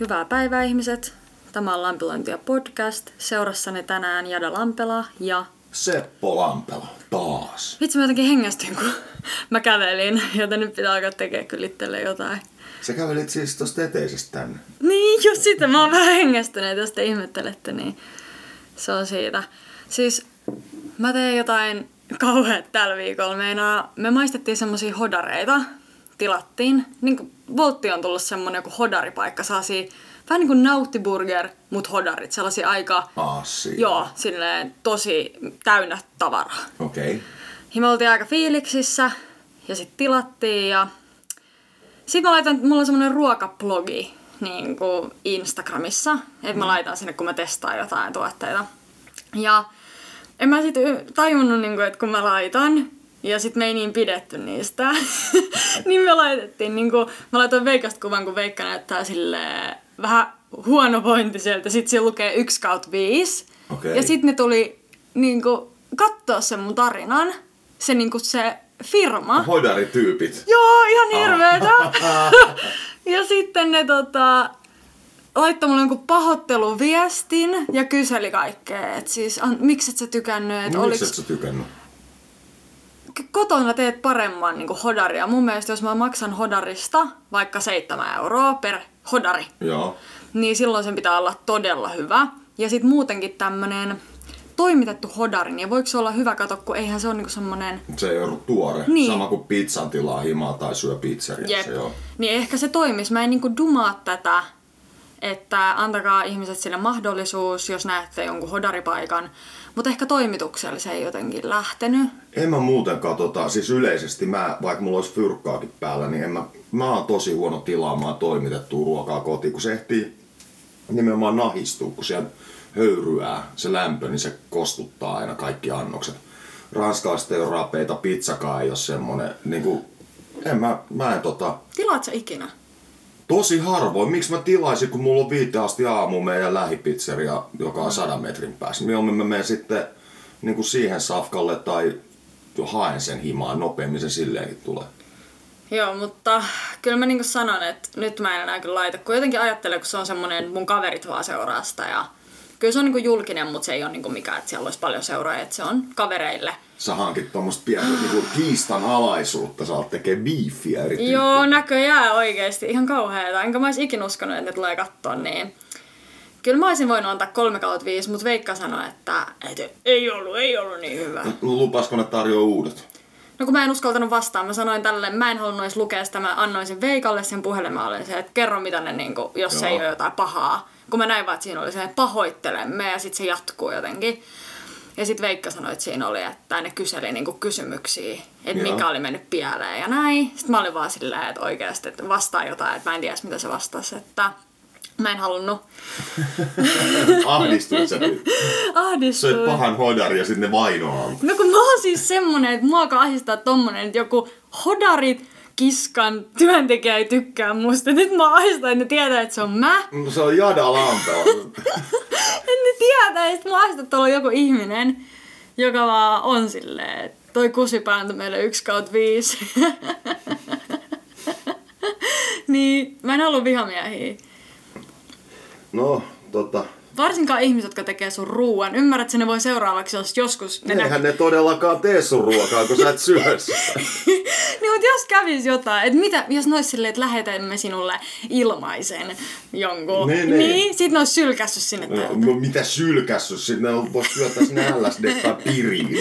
Hyvää päivää ihmiset. Tämä on Lampilointia podcast. Seurassani tänään Jada Lampela ja... Seppo Lampela, taas. Vitsi mä jotenkin hengästyin, kun mä kävelin, joten nyt pitää alkaa tekemään kyllä itselle jotain. Sä kävelit siis tosta eteisestä tänne. Niin, just sitä. Mä oon vähän hengästynyt, jos te ihmettelette, niin se on siitä. Siis mä tein jotain kauheat tällä viikolla. Meinaa, me maistettiin semmosia hodareita, tilattiin. Niin kuin Voltti on tullut semmonen joku hodaripaikka, saasi vähän niin kuin nauttiburger, mut hodarit, sellaisia aika, Aasi. joo, silleen tosi täynnä tavaraa. Okei. Okay. Ja me oltiin aika fiiliksissä ja sitten tilattiin ja sitten mä laitan, mulla on semmonen ruokablogi niin kuin Instagramissa, että mä laitan sinne kun mä testaan jotain tuotteita. Ja en mä sitten tajunnut, niin kuin, että kun mä laitan, ja sitten me ei niin pidetty niistä, niin me laitettiin, niin kuin, mä laitoin Veikasta kuvan, kun Veikka näyttää sille vähän huonovointiselta, sitten siellä lukee 1 kautta 5. Okei. Ja sitten ne tuli niin kuin, katsoa sen mun tarinan, se, niin kuin, se firma. Hodarityypit. Joo, ihan hirveetä. ja sitten ne tota, laittoi mulle jonkun pahoitteluviestin ja kyseli kaikkea, että siis an, miksi et sä tykännyt, että No, oliks miksi et sä tykännyt? Kotona teet paremman niin hodaria. Mun mielestä jos mä maksan hodarista vaikka 7 euroa per hodari, Joo. niin silloin sen pitää olla todella hyvä. Ja sitten muutenkin tämmönen toimitettu hodari, niin voiko se olla hyvä kato, kun eihän se ole niinku semmonen Se ei ollut tuore. Niin. Sama kuin pizzan tilaa himaa tai syö pizzeriassa. Jep. Joo. Niin ehkä se toimisi. Mä en niinku dumaa tätä, että antakaa ihmiset sille mahdollisuus, jos näette jonkun hodaripaikan. Mutta ehkä toimituksella se ei jotenkin lähtenyt. En mä muuten katsota, siis yleisesti mä, vaikka mulla olisi fyrkkaakin päällä, niin en mä, mä oon tosi huono tilaamaan toimitettua ruokaa kotiin, kun se ehtii nimenomaan nahistua, kun siellä höyryää se lämpö, niin se kostuttaa aina kaikki annokset. Ranskalaista ei ole rapeita, pizzakaan ei ole semmonen, niin kuin, en mä, mä en tota, Tilaat sä ikinä? Tosi harvoin. Miksi mä tilaisin, kun mulla on viite asti aamu meidän lähipizzeria, joka on sadan metrin päässä. Mieluummin mä menen sitten niin kuin siihen safkalle tai haen sen himaan nopeammin, se silleenkin tulee. Joo, mutta kyllä mä niinku sanon, että nyt mä en enää kyllä laita, kun jotenkin ajattelen, kun se on semmonen, mun kaverit vaan seuraa sitä ja kyllä se on niinku julkinen, mutta se ei ole niinku mikään, että siellä olisi paljon seuraajia, että se on kavereille. Sä hankit tommoista pientä niinku kiistan alaisuutta, sä oot tekee biifiä eri. Joo, näköjään oikeesti. Ihan kauheeta. Enkä mä ois ikin uskonut, että ne tulee kattoa, niin... Kyllä mä olisin voinut antaa 3 kautta 5, mutta Veikka sanoi, että, että ei ollut, ei ollut niin hyvä. Lupasko ne tarjoaa uudet? No kun mä en uskaltanut vastaan, mä sanoin tälle, mä en halunnut edes lukea sitä, mä annoin sen Veikalle sen puhelimen, olin se, että kerro mitä ne, niinku, jos se Joo. ei ole jotain pahaa. Kun mä näin vaan, että siinä oli se, että pahoittelemme ja sitten se jatkuu jotenkin. Ja sitten Veikka sanoi, että siinä oli, että ne kyseli niinku kysymyksiä, että Joo. mikä oli mennyt pieleen ja näin. Sitten mä olin vaan silleen, että oikeasti, että vastaa jotain, että mä en tiedä mitä se vastasi, että mä en halunnut Ahdistuit sä nyt? ahdistua. Söit pahan hodari ja sitten ne vainoaa. No kun mä oon siis semmonen, että mua ahdistaa tommonen, että joku hodarit kiskan työntekijä ei tykkää musta. Nyt mä ahdistan, että ne tietää, että se on mä. No se on Jada Lampela. Mä ahdistan, että tuolla on joku ihminen, joka vaan on silleen, että toi kusipää antoi meille 1 kautta 5. niin, mä en halua vihamiehiä. No, tota, Varsinkaan ihmiset, jotka tekee sun ruuan. Ymmärrät, että ne voi seuraavaksi, jos joskus ne eihän ne todellakaan tee sun ruokaa, kun sä et syö sitä. niin, mutta jos kävis jotain, että mitä, jos ne olisi silleen, että lähetämme sinulle ilmaisen jonkun, Niin, niin. niin sit ne olisi sylkässyt sinne. No, täältä. no mitä sylkässy, sitten ne on- vois syöttää sinne LSD tai piriin.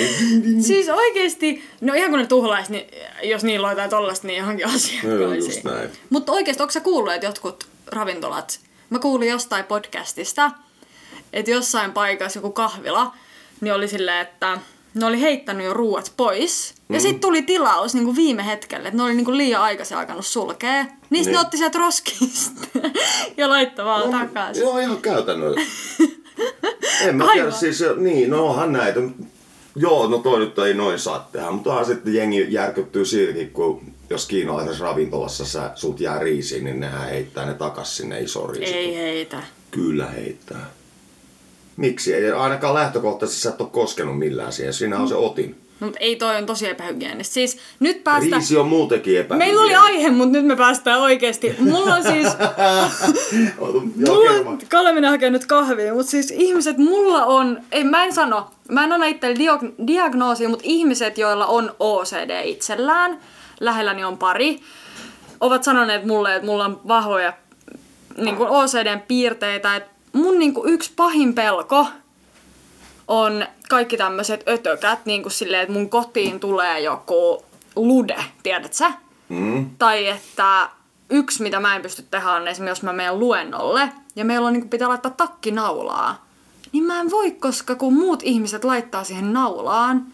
Siis oikeesti, no ihan kun ne tuhlais, niin jos niillä on jotain tollasta, niin johonkin No, asiakkaisiin. Mutta oikeesti, onko sä kuullut, että jotkut ravintolat, mä kuulin jostain podcastista, että jossain paikassa joku kahvila, niin oli silleen, että ne oli heittänyt jo ruuat pois. Ja Mm. sitten tuli tilaus niin kuin viime hetkellä, että ne oli niin kuin liian aikaisin alkanut sulkea. Niin, niin. ne otti sieltä roskista ja laittoi vaan takaisin. Joo, ihan käytännöllä. En mä Aivan. tiedä, siis niin, no onhan näitä. Joo, no toi nyt ei noin saa tehdä, mutta onhan sitten jengi järkyttyy silläkin, kun jos kiinalaisessa ravintolassa sä, sut jää riisiin, niin nehän heittää ne takas sinne isoon riisiin. Ei heitä. Kyllä heittää. Miksi? Ei ainakaan lähtökohtaisesti sä et ole koskenut millään siihen. Siinä on se otin. No, mutta ei toi on tosi epähygienistä. Siis nyt päästään... Riisi on muutenkin epä. Meillä oli aihe, mutta nyt me päästään oikeesti. Mulla on siis... mulla on... Kalle menee hakemaan nyt kahvia, mutta siis ihmiset, mulla on... Ei, mä en sano. Mä en anna itselle diag- diagnoosia, mutta ihmiset, joilla on OCD itsellään, lähelläni on pari, ovat sanoneet mulle, että mulla on vahvoja niin kuin OCDn piirteitä. Että mun niin kuin yksi pahin pelko on kaikki tämmöiset ötökät, niin kuin silleen, että mun kotiin tulee joku lude, tiedät sä? Mm. Tai että yksi, mitä mä en pysty tehdä, on esimerkiksi, jos mä menen luennolle, ja meillä on, niin kuin, pitää laittaa takkinaulaa, niin mä en voi, koska kun muut ihmiset laittaa siihen naulaan,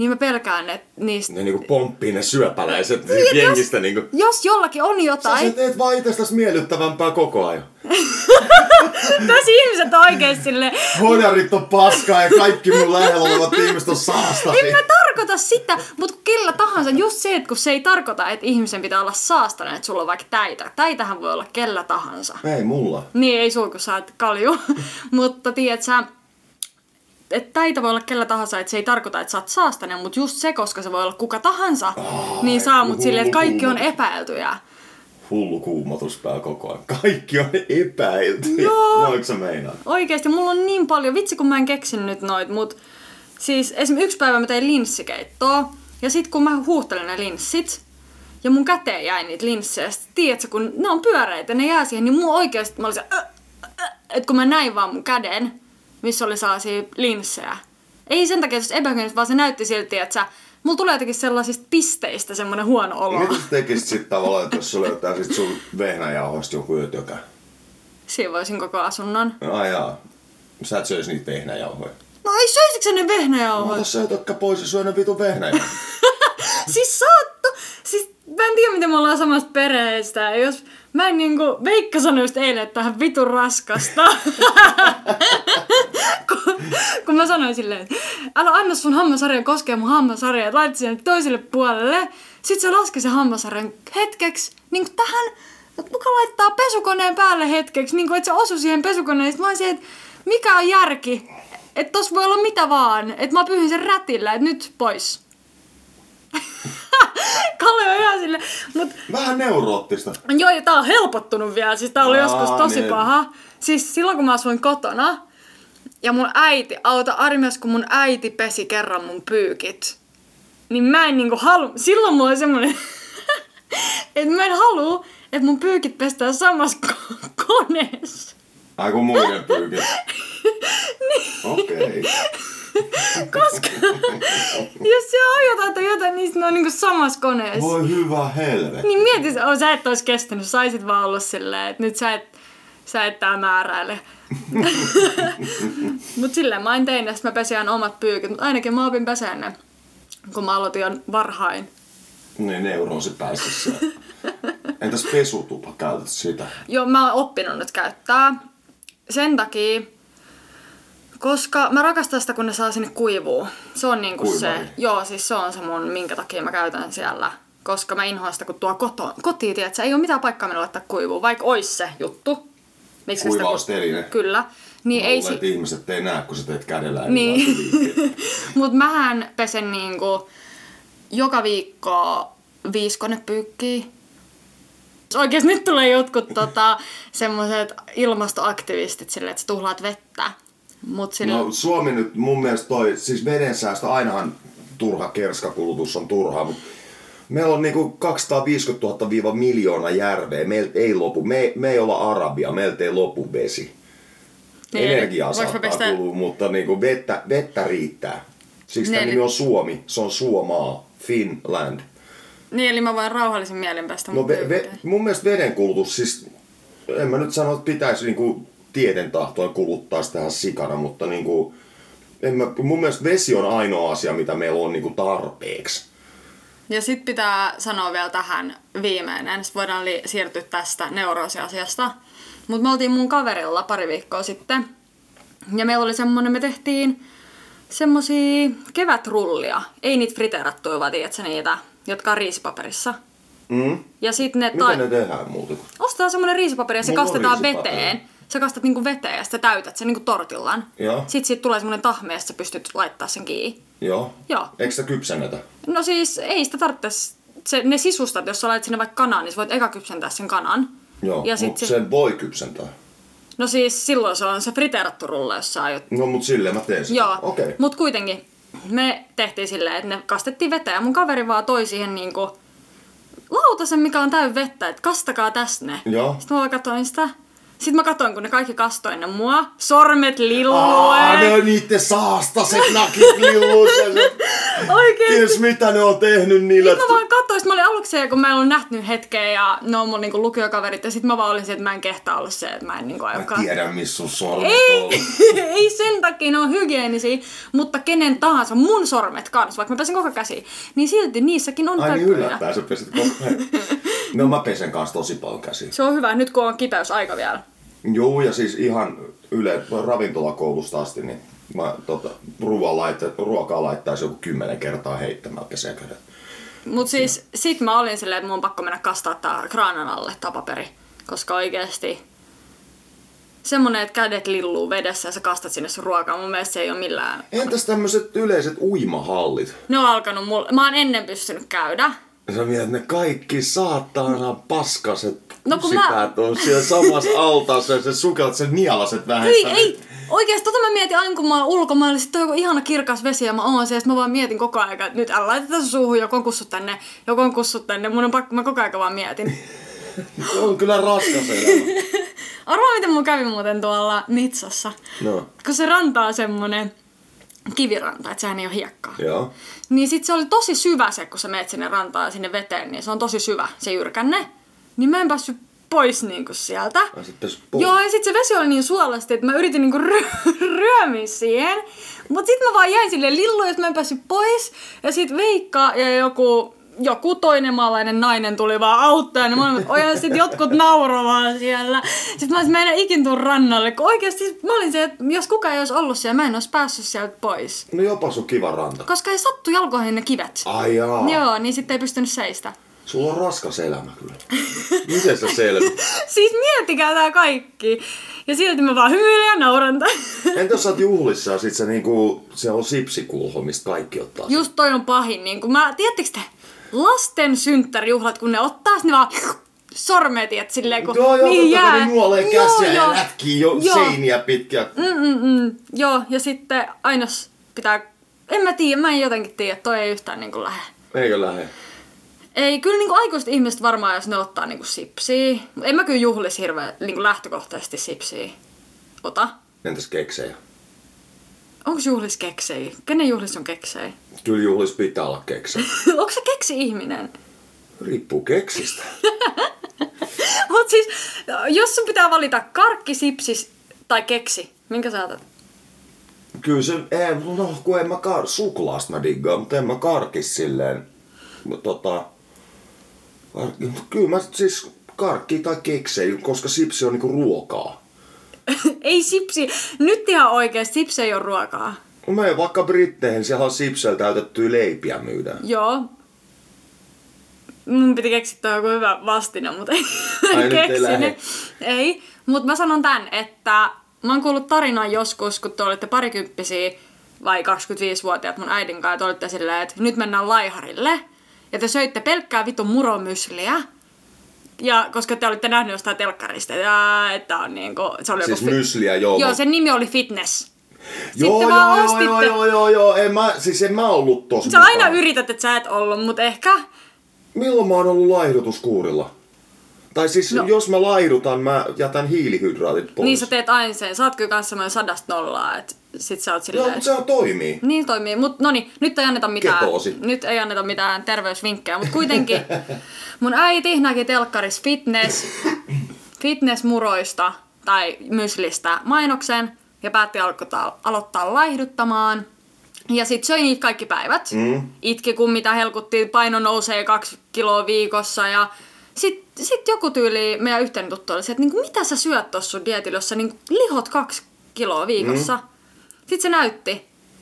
niin mä pelkään, että niistä... Ne niinku pomppii ne syöpäläiset Niin, jengistä jos, niinku. jos jollakin on Sä jotain, teet vaan itsestäsi miellyttävämpää koko ajan. tässä ihmiset on oikeesti silleen, Hodarit on paskaa ja kaikki mun lähellä olevat ihmiset on saastasi. En mä tarkoita sitä, mutta kellä tahansa, just se, että kun se ei tarkoita, että ihmisen pitää olla saastainen, että sulla on vaikka täitä. Täitähän voi olla kellä tahansa. Ei mulla. Niin, ei sul, kun sä oot kalju. mutta tiedät sä, että täitä voi olla kellä tahansa, että se ei tarkoita, että sä oot saastainen, mutta just se, koska se voi olla kuka tahansa, niin saa mut silleen, että kaikki on epäiltyjä. Hullu kuumotuspää koko ajan. Kaikki on epäilty. Joo. Noinko sä meinaat? Oikeesti, mulla on niin paljon, vitsi kun mä en keksin nyt noit, mut siis esimerkiksi yksi päivä mä tein linssikeittoa, ja sit kun mä huuhtelin ne linssit, ja mun käteen jäi niitä linssejä, sit tiedätkö, kun ne on pyöreitä, ne jää siihen, niin mun oikeesti mä olin se, äh, äh, että kun mä näin vaan mun käden, missä oli sellaisia linssejä. Ei sen takia, että se epähygienistä, vaan se näytti silti, että sä, mulla tulee jotenkin sellaisista pisteistä semmonen huono olo. Mitä sä tekisit sit tavallaan, että jos sä löytää sit sun vehnäjauhoista joku ötökä? Siinä voisin koko asunnon. Ai jaa. Sä et söis niitä vehnäjauhoja. No ei söisikö sä ne vehnäjauhoja? Ota se ötökkä pois ja syö ne vitun vehnäjauhoja. siis saatto, siis mä en tiedä miten me ollaan samasta perheestä. Jos mä en niinku, Veikka sanoi just eilen, että tähän vitun raskasta. kun, kun, mä sanoin silleen, että älä anna sun hammasarjan koskea mun hammasarjaa, että laita sen toiselle puolelle. Sitten se laski sen hammasarjan hetkeksi niin kuin tähän, muka laittaa pesukoneen päälle hetkeksi, niin kuin, että se osui siihen pesukoneen. Sitten mä olisin, että mikä on järki? Että tossa voi olla mitä vaan. Että mä pyhin sen rätillä, että nyt pois. Kalle on ihan sille, mut Vähän neuroottista. joo, ja tää on helpottunut vielä, siis tää oli Aa, joskus tosi niin. paha. Siis silloin kun mä asuin kotona, ja mun äiti, auta Armias, kun mun äiti pesi kerran mun pyykit, niin mä en niinku halu, silloin mulla oli semmonen, että mä en halua, että mun pyykit pestään samassa ko- koneessa. Ai kun muiden pyykit. Okei. Koska jos se jotain tai jotain, niin ne on niinku samassa koneessa. Voi hyvä helvetti. Niin mieti, oh, sä et ois kestänyt, saisit vaan olla silleen, että nyt sä et, sä et tää määräile. Mut silleen mä en tein, että mä pesin omat pyykit, mutta ainakin mä opin peseen ne, kun mä aloitin jo varhain. Niin neuroosi päässä Entäs pesutupa, käytät sitä? Joo, mä oon oppinut nyt käyttää. Sen takia, koska mä rakastan sitä, kun ne saa sinne kuivuu. Se on niinku se, joo, siis se on se mun, minkä takia mä käytän siellä. Koska mä inhoan sitä, kun tuo koto, kotiin, tiedät, ei ole mitään paikkaa mennä laittaa kuivuu, vaikka ois se juttu. Miksi Kuivausteline. Kyllä. Niin Mä ei luulen, si- että ihmiset ei näe, kun sä teet kädellä Niin. niin. Mut mähän pesen niinku joka viikko viisi konepyykkiä. Oikeesti nyt tulee jotkut tota, semmoiset ilmastoaktivistit silleen, että sä tuhlaat vettä. Mut sille... No Suomi nyt mun mielestä toi, siis vedensäästö, ainahan turha kerskakulutus on turhaa, mutta meillä on niinku 250 000 viiva miljoona järveä, meiltä ei lopu, me, me ei olla Arabia, meiltä ei lopu vesi. Niin, Energiaa saattaa pistää- kulua, mutta niinku vettä, vettä riittää. Siksi tämä Niin, nimi on Suomi, se on Suomaa, Finland. Niin, eli mä voin rauhallisin mielin päästä No mun ve, ve, mun mielestä vedenkulutus, siis en mä nyt sano, että pitäisi niinku tieten tahtoen kuluttaa sitä ihan sikana, mutta niinku, en mä, mun mielestä vesi on ainoa asia, mitä meillä on niinku tarpeeksi. Ja sit pitää sanoa vielä tähän viimeinen, sit voidaan li- siirtyä tästä neuroosiasiasta. Mutta me oltiin mun kaverilla pari viikkoa sitten. Ja meillä oli semmonen, me tehtiin semmosia kevätrullia. Ei niitä friteerattuja, vaan tiedätkö niitä, jotka on riisipaperissa. Mm? Ja sit ne... Miten ne tehdään muuten? Ostetaan semmonen riisipaperi ja se Mulla kastetaan veteen. Sä kastat niinku veteen ja sitten täytät sen niinku tortillaan. Joo. Sitten siitä tulee semmonen tahme ja sä pystyt laittaa sen kiinni. Joo. Joo. Eikö sitä kypsennetä? No siis ei sitä tarvitse, se, ne sisustat, jos sä laitat sinne vaikka kanaan, niin sä voit eka kypsentää sen kanan. Joo, Ja sit mutta se- sen voi kypsentää. No siis silloin se on se friteerattu rulle, jos sä aiot No mut silleen mä teen sitä. Joo, Okei. Okay. mutta kuitenkin me tehtiin silleen, että ne kastettiin vettä ja mun kaveri vaan toi siihen niinku lautasen, mikä on täynnä vettä, että kastakaa tässä ne. Joo. Sitten mä vaan katsoin sitä. Sitten mä katsoin, kun ne kaikki kastoi ennen mua. Sormet Aa, lillue. ne on niitten saastaset nakit lilluiset. Oikeesti. Ties mitä ne on tehnyt niillä. Sitten mä vaan katsoin, sit mä olin aluksi kun mä en ollut nähnyt hetkeä ja ne on mun niinku lukiokaverit. Ja sitten mä vaan olin se, että mä en kehtaa olla se, että mä en niinku Mä aiokaan. tiedän missä sun sormet Ei, on. ei sen takia, ne on hygienisiä, mutta kenen tahansa, mun sormet kanssa, vaikka mä pesen koko käsi, niin silti niissäkin on Ai niin yllättäen sä pesit koko. No mä pesen kanssa tosi paljon käsiä. Se on hyvä, nyt kun on kipeysaika vielä. Joo, ja siis ihan yle ravintolakoulusta asti, niin mä tota, ruoaa, laittaa, ruokaa laittaisi joku kymmenen kertaa heittämällä pesekädet. Mut siis sit mä olin silleen, että mun on pakko mennä kastaa tää kraanan alle tää paperi. Koska oikeesti semmonen, että kädet lilluu vedessä ja sä kastat sinne sun ruokaa, mun mielestä se ei ole millään. Entäs tämmöiset yleiset uimahallit? Ne on alkanut mulle, mä oon ennen pystynyt käydä. Sä mietit, ne kaikki saatana paskaset No kun mä- on siellä samassa altaassa ja se sukellat sen nialaset vähän. Ei, ei, oikeesti tota mä mietin aina kun mä oon ulkomailla, sit on joku ihana kirkas vesi ja mä oon siellä, sit mä vaan mietin koko ajan, että nyt älä laita tässä suuhun, joko on kussut tänne, joko on kussut tänne, mun on pakko, mä koko ajan vaan mietin. Se on kyllä raskas elämä. Arvaa miten mun kävi muuten tuolla Nitsassa. No, Kun se ranta on semmonen kiviranta, että sehän ei ole hiekkaa. joo. Niin sit se oli tosi syvä se, kun sä meet sinne rantaan ja sinne veteen, niin se on tosi syvä, se jyrkänne. Niin mä en päässyt pois niinku sieltä. Po- Joo, ja sit se vesi oli niin suolasti, että mä yritin niinku ry- ryömiä siihen. Mut sit mä vaan jäin sille lilluun, että mä en päässyt pois. Ja sit Veikka ja joku, joku toinen maalainen nainen tuli vaan auttaa. Ja molemmat, oi, ja sit jotkut nauroi vaan siellä. Sitten mä olisin, mä en ikin tuu rannalle. Kun oikeesti mä olin se, että jos kukaan ei olisi ollut siellä, mä en olisi päässyt sieltä pois. No jopa sun kiva ranta. Koska ei sattu jalkoihin ne kivet. Ai jaa. Joo, niin sitten ei pystynyt seistä. Sulla on raskas elämä kyllä. Miten sä selvit? Siis miettikää tää kaikki. Ja silti mä vaan hymyilen ja nauran. Entä jos sä oot juhlissa ja sit se niinku, se on sipsikulho, mistä kaikki ottaa? Just toi on pahin. Niin kun mä, tiedättekö te, lasten synttärijuhlat, kun ne ottaa, ne vaan sormet, et silleen kun Joo, joo, niin jää. ne nuolee Joo, käsiä ja joo. lätkii jo Joo. seiniä pitkiä. Mm-mm-mm. Joo, ja sitten aina pitää, en mä tiedä, mä en jotenkin tiedä, toi ei yhtään niinku lähde. Eikö lähe? Ei, kyllä niinku aikuiset ihmiset varmaan, jos ne ottaa niinku sipsiä. Mut en mä kyllä juhlis hirveän niinku lähtökohtaisesti sipsiä. Ota. Entäs keksejä? Onko juhlis keksejä? Kenen juhlis on keksejä? Kyllä juhlis pitää olla keksejä. Onko se keksi-ihminen? Riippuu keksistä. Mut siis, jos sun pitää valita karkki, sipsis tai keksi, minkä sä otat? Kyllä se, ei, no kun en mä kar, suklaasta mä diggaan, mutta en mä karkis silleen. Tota, karkki, kyllä mä siis karkki tai keksejä, koska sipsi on niinku ruokaa. ei sipsi. Nyt ihan oikeesti, sipsi ei ole ruokaa. No mene vaikka Britteihin, siellä on sipsellä täytettyä leipiä myydään. Joo. Mun piti keksiä joku hyvä vastine, mutta ei, Ai, ei keksinyt. Ei, mutta mä sanon tän, että mä oon kuullut tarinan joskus, kun te olitte parikymppisiä vai 25-vuotiaat mun äidin kanssa, te olitte silleen, että nyt mennään laiharille. Ja te söitte pelkkää vitun muromysliä. Ja koska te olitte nähneet jostain telkkarista, ja, että on niinku, se oli Siis joku fi- mysliä, joo. Joo, sen nimi oli fitness. Joo, sitten vaan joo, joo, ostitte- joo, joo, joo, joo, en mä, siis en mä ollut tossa Sä aina mukana. yrität, että sä et ollut, mutta ehkä Milloin mä oon ollut laihdutuskuurilla? Tai siis No. jos mä laihdutan, mä jätän hiilihydraatit pois. Niin sä teet aina sen. Sä oot kyllä kans semmoinen sadasta nollaa, että sit sä oot Joo, silleen... mutta sehän toimii. Niin toimii, mut no niin, nyt ei anneta mitään, Ketoosi. nyt ei anneta mitään terveysvinkkejä, mutta kuitenkin mun äiti näki telkkaris fitness, fitnessmuroista tai myslistä mainoksen ja päätti aloittaa, aloittaa laihduttamaan. Ja sit söi niitä kaikki päivät. Mm. Itki kun mitä helkutti, paino nousee kaksi kiloa viikossa ja sit, sit joku tyyli meidän yhteinen tuttu oli se, että niinku, mitä sä syöt tossa sun dietillä, jos sä niinku lihot kaksi kiloa viikossa. Mm. Sitten se näytti.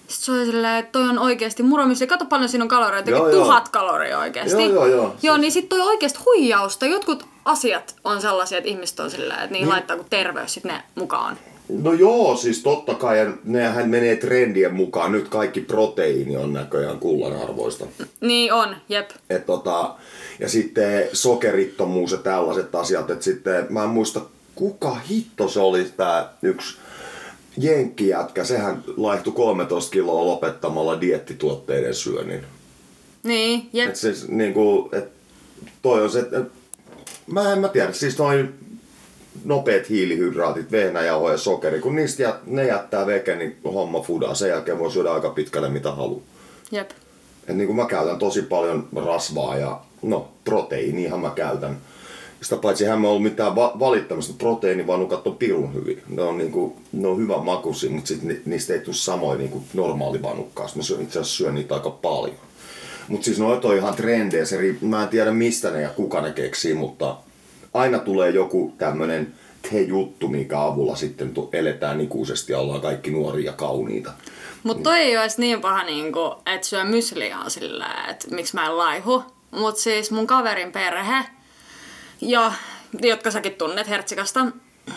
Sitten se oli silleen, että toi on oikeasti muromysli. Kato paljon siinä on kaloreita, Joo, joo, joo. tuhat kaloria oikeasti. Joo, joo, joo. Joo, niin sit toi oikeasti huijausta. Jotkut asiat on sellaisia, että ihmiset on silleen, että niin, Niin. laittaa kuin terveys sit ne mukaan. No joo, siis totta kai, ja nehän menee trendien mukaan. Nyt kaikki proteiini on näköjään kullanarvoista. Niin on, jep. Et tota, ja sitten sokerittomuus ja tällaiset asiat. Et sitten, mä en muista, kuka hitto se oli tää yksi jenkkijätkä. Sehän laihtui 13 kiloa lopettamalla diettituotteiden syönnin. Niin, jep. Et siis niinku, et toi on se, et, mä en mä tiedä, siis noin nopeat hiilihydraatit, vehnäjauho ja sokeri, kun niistä jät, ne jättää veke, niin homma fudaa. Sen jälkeen voi syödä aika pitkälle mitä haluaa. Jep. Et niin kuin mä käytän tosi paljon rasvaa ja no proteiiniahan mä käytän. Sitä paitsi eihän mä ollut mitään va- valittamista. Proteiinivanukat on pirun hyvin. Ne on, niinku, ne on hyvän makuisia, mutta sit ni, niistä ei tule samoin niinku normaali vanukkaasta. Mä syön, itse asiassa syön niitä aika paljon. Mutta siis noit on ihan trendejä. Se riip- mä en tiedä mistä ne ja kuka ne keksii, mutta aina tulee joku tämmönen te-juttu, minkä avulla sitten eletään ikuisesti ja ollaan kaikki nuoria ja kauniita. Mut toi ei ois niin paha niinku, että syö mysliä on silleen, että miksi mä en laihu. Mut siis mun kaverin perhe, ja jotka säkin tunnet Hertsikasta,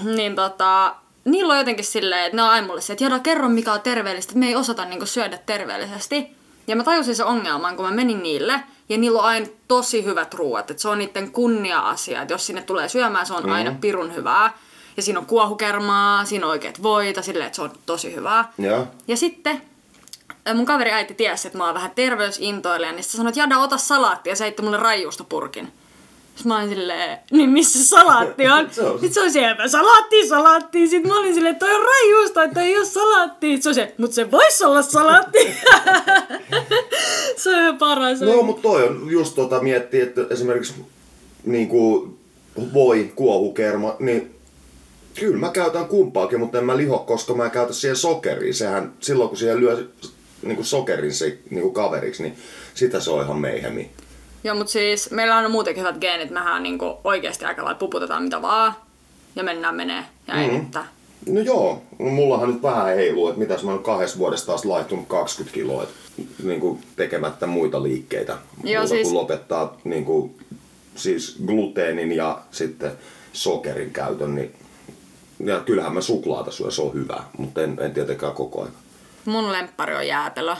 niin tota, niillä on jotenkin silleen, että ne on aina mulle se, että Jada, kerro mikä on terveellistä, me ei osata niinku syödä terveellisesti. Ja mä tajusin se ongelman, kun mä menin niille, ja niillä on aina tosi hyvät ruuat, että se on niiden kunnia-asia, että jos sinne tulee syömään, se on mm. aina pirun hyvää. Ja siinä on kuohukermaa, siinä on oikeat voita, silleen, että se on tosi hyvää. Ja? Ja sitten äh, mun kaveri äiti tiesi, että mä oon vähän terveysintoilija, niin se sanoi, että Jada, ota salaatti ja heitti mulle raijuustopurkin. Sitten mä olin silleen, niin missä salaatti on? Sitten se on siellä, salaatti, salaatti. Sitten mä olin silleen, että toi on raijuusta, että ei ole salaatti. Sitten se on se, mutta se voisi olla salaatti. se on ihan paras. No, mutta toi on just tota miettiä, että esimerkiksi niin kuin voi, kuohukerma, niin kyllä mä käytän kumpaakin, mutta en mä liho, koska mä en käytä siihen sokeria. Sehän silloin kun siihen lyö niin kuin sokerin se, niin kuin kaveriksi, niin sitä se on ihan meihemi. Joo, mutta siis meillä on muutenkin hyvät geenit. Mehän niinku oikeasti aika lailla puputetaan mitä vaan. Ja mennään menee ja ei Mhm. mitään. No joo, no mullahan nyt vähän heiluu, että mitäs mä oon kahdessa vuodessa taas laihtunut 20 kiloa, että niin kuin tekemättä muita liikkeitä. Joo, Muuta siis- kuin lopettaa niin kuin, siis gluteenin ja sitten sokerin käytön, niin ja kyllähän mä suklaata syön, se on hyvä, mutta en, en tietenkään koko ajan. Mun lemppari on jäätelö.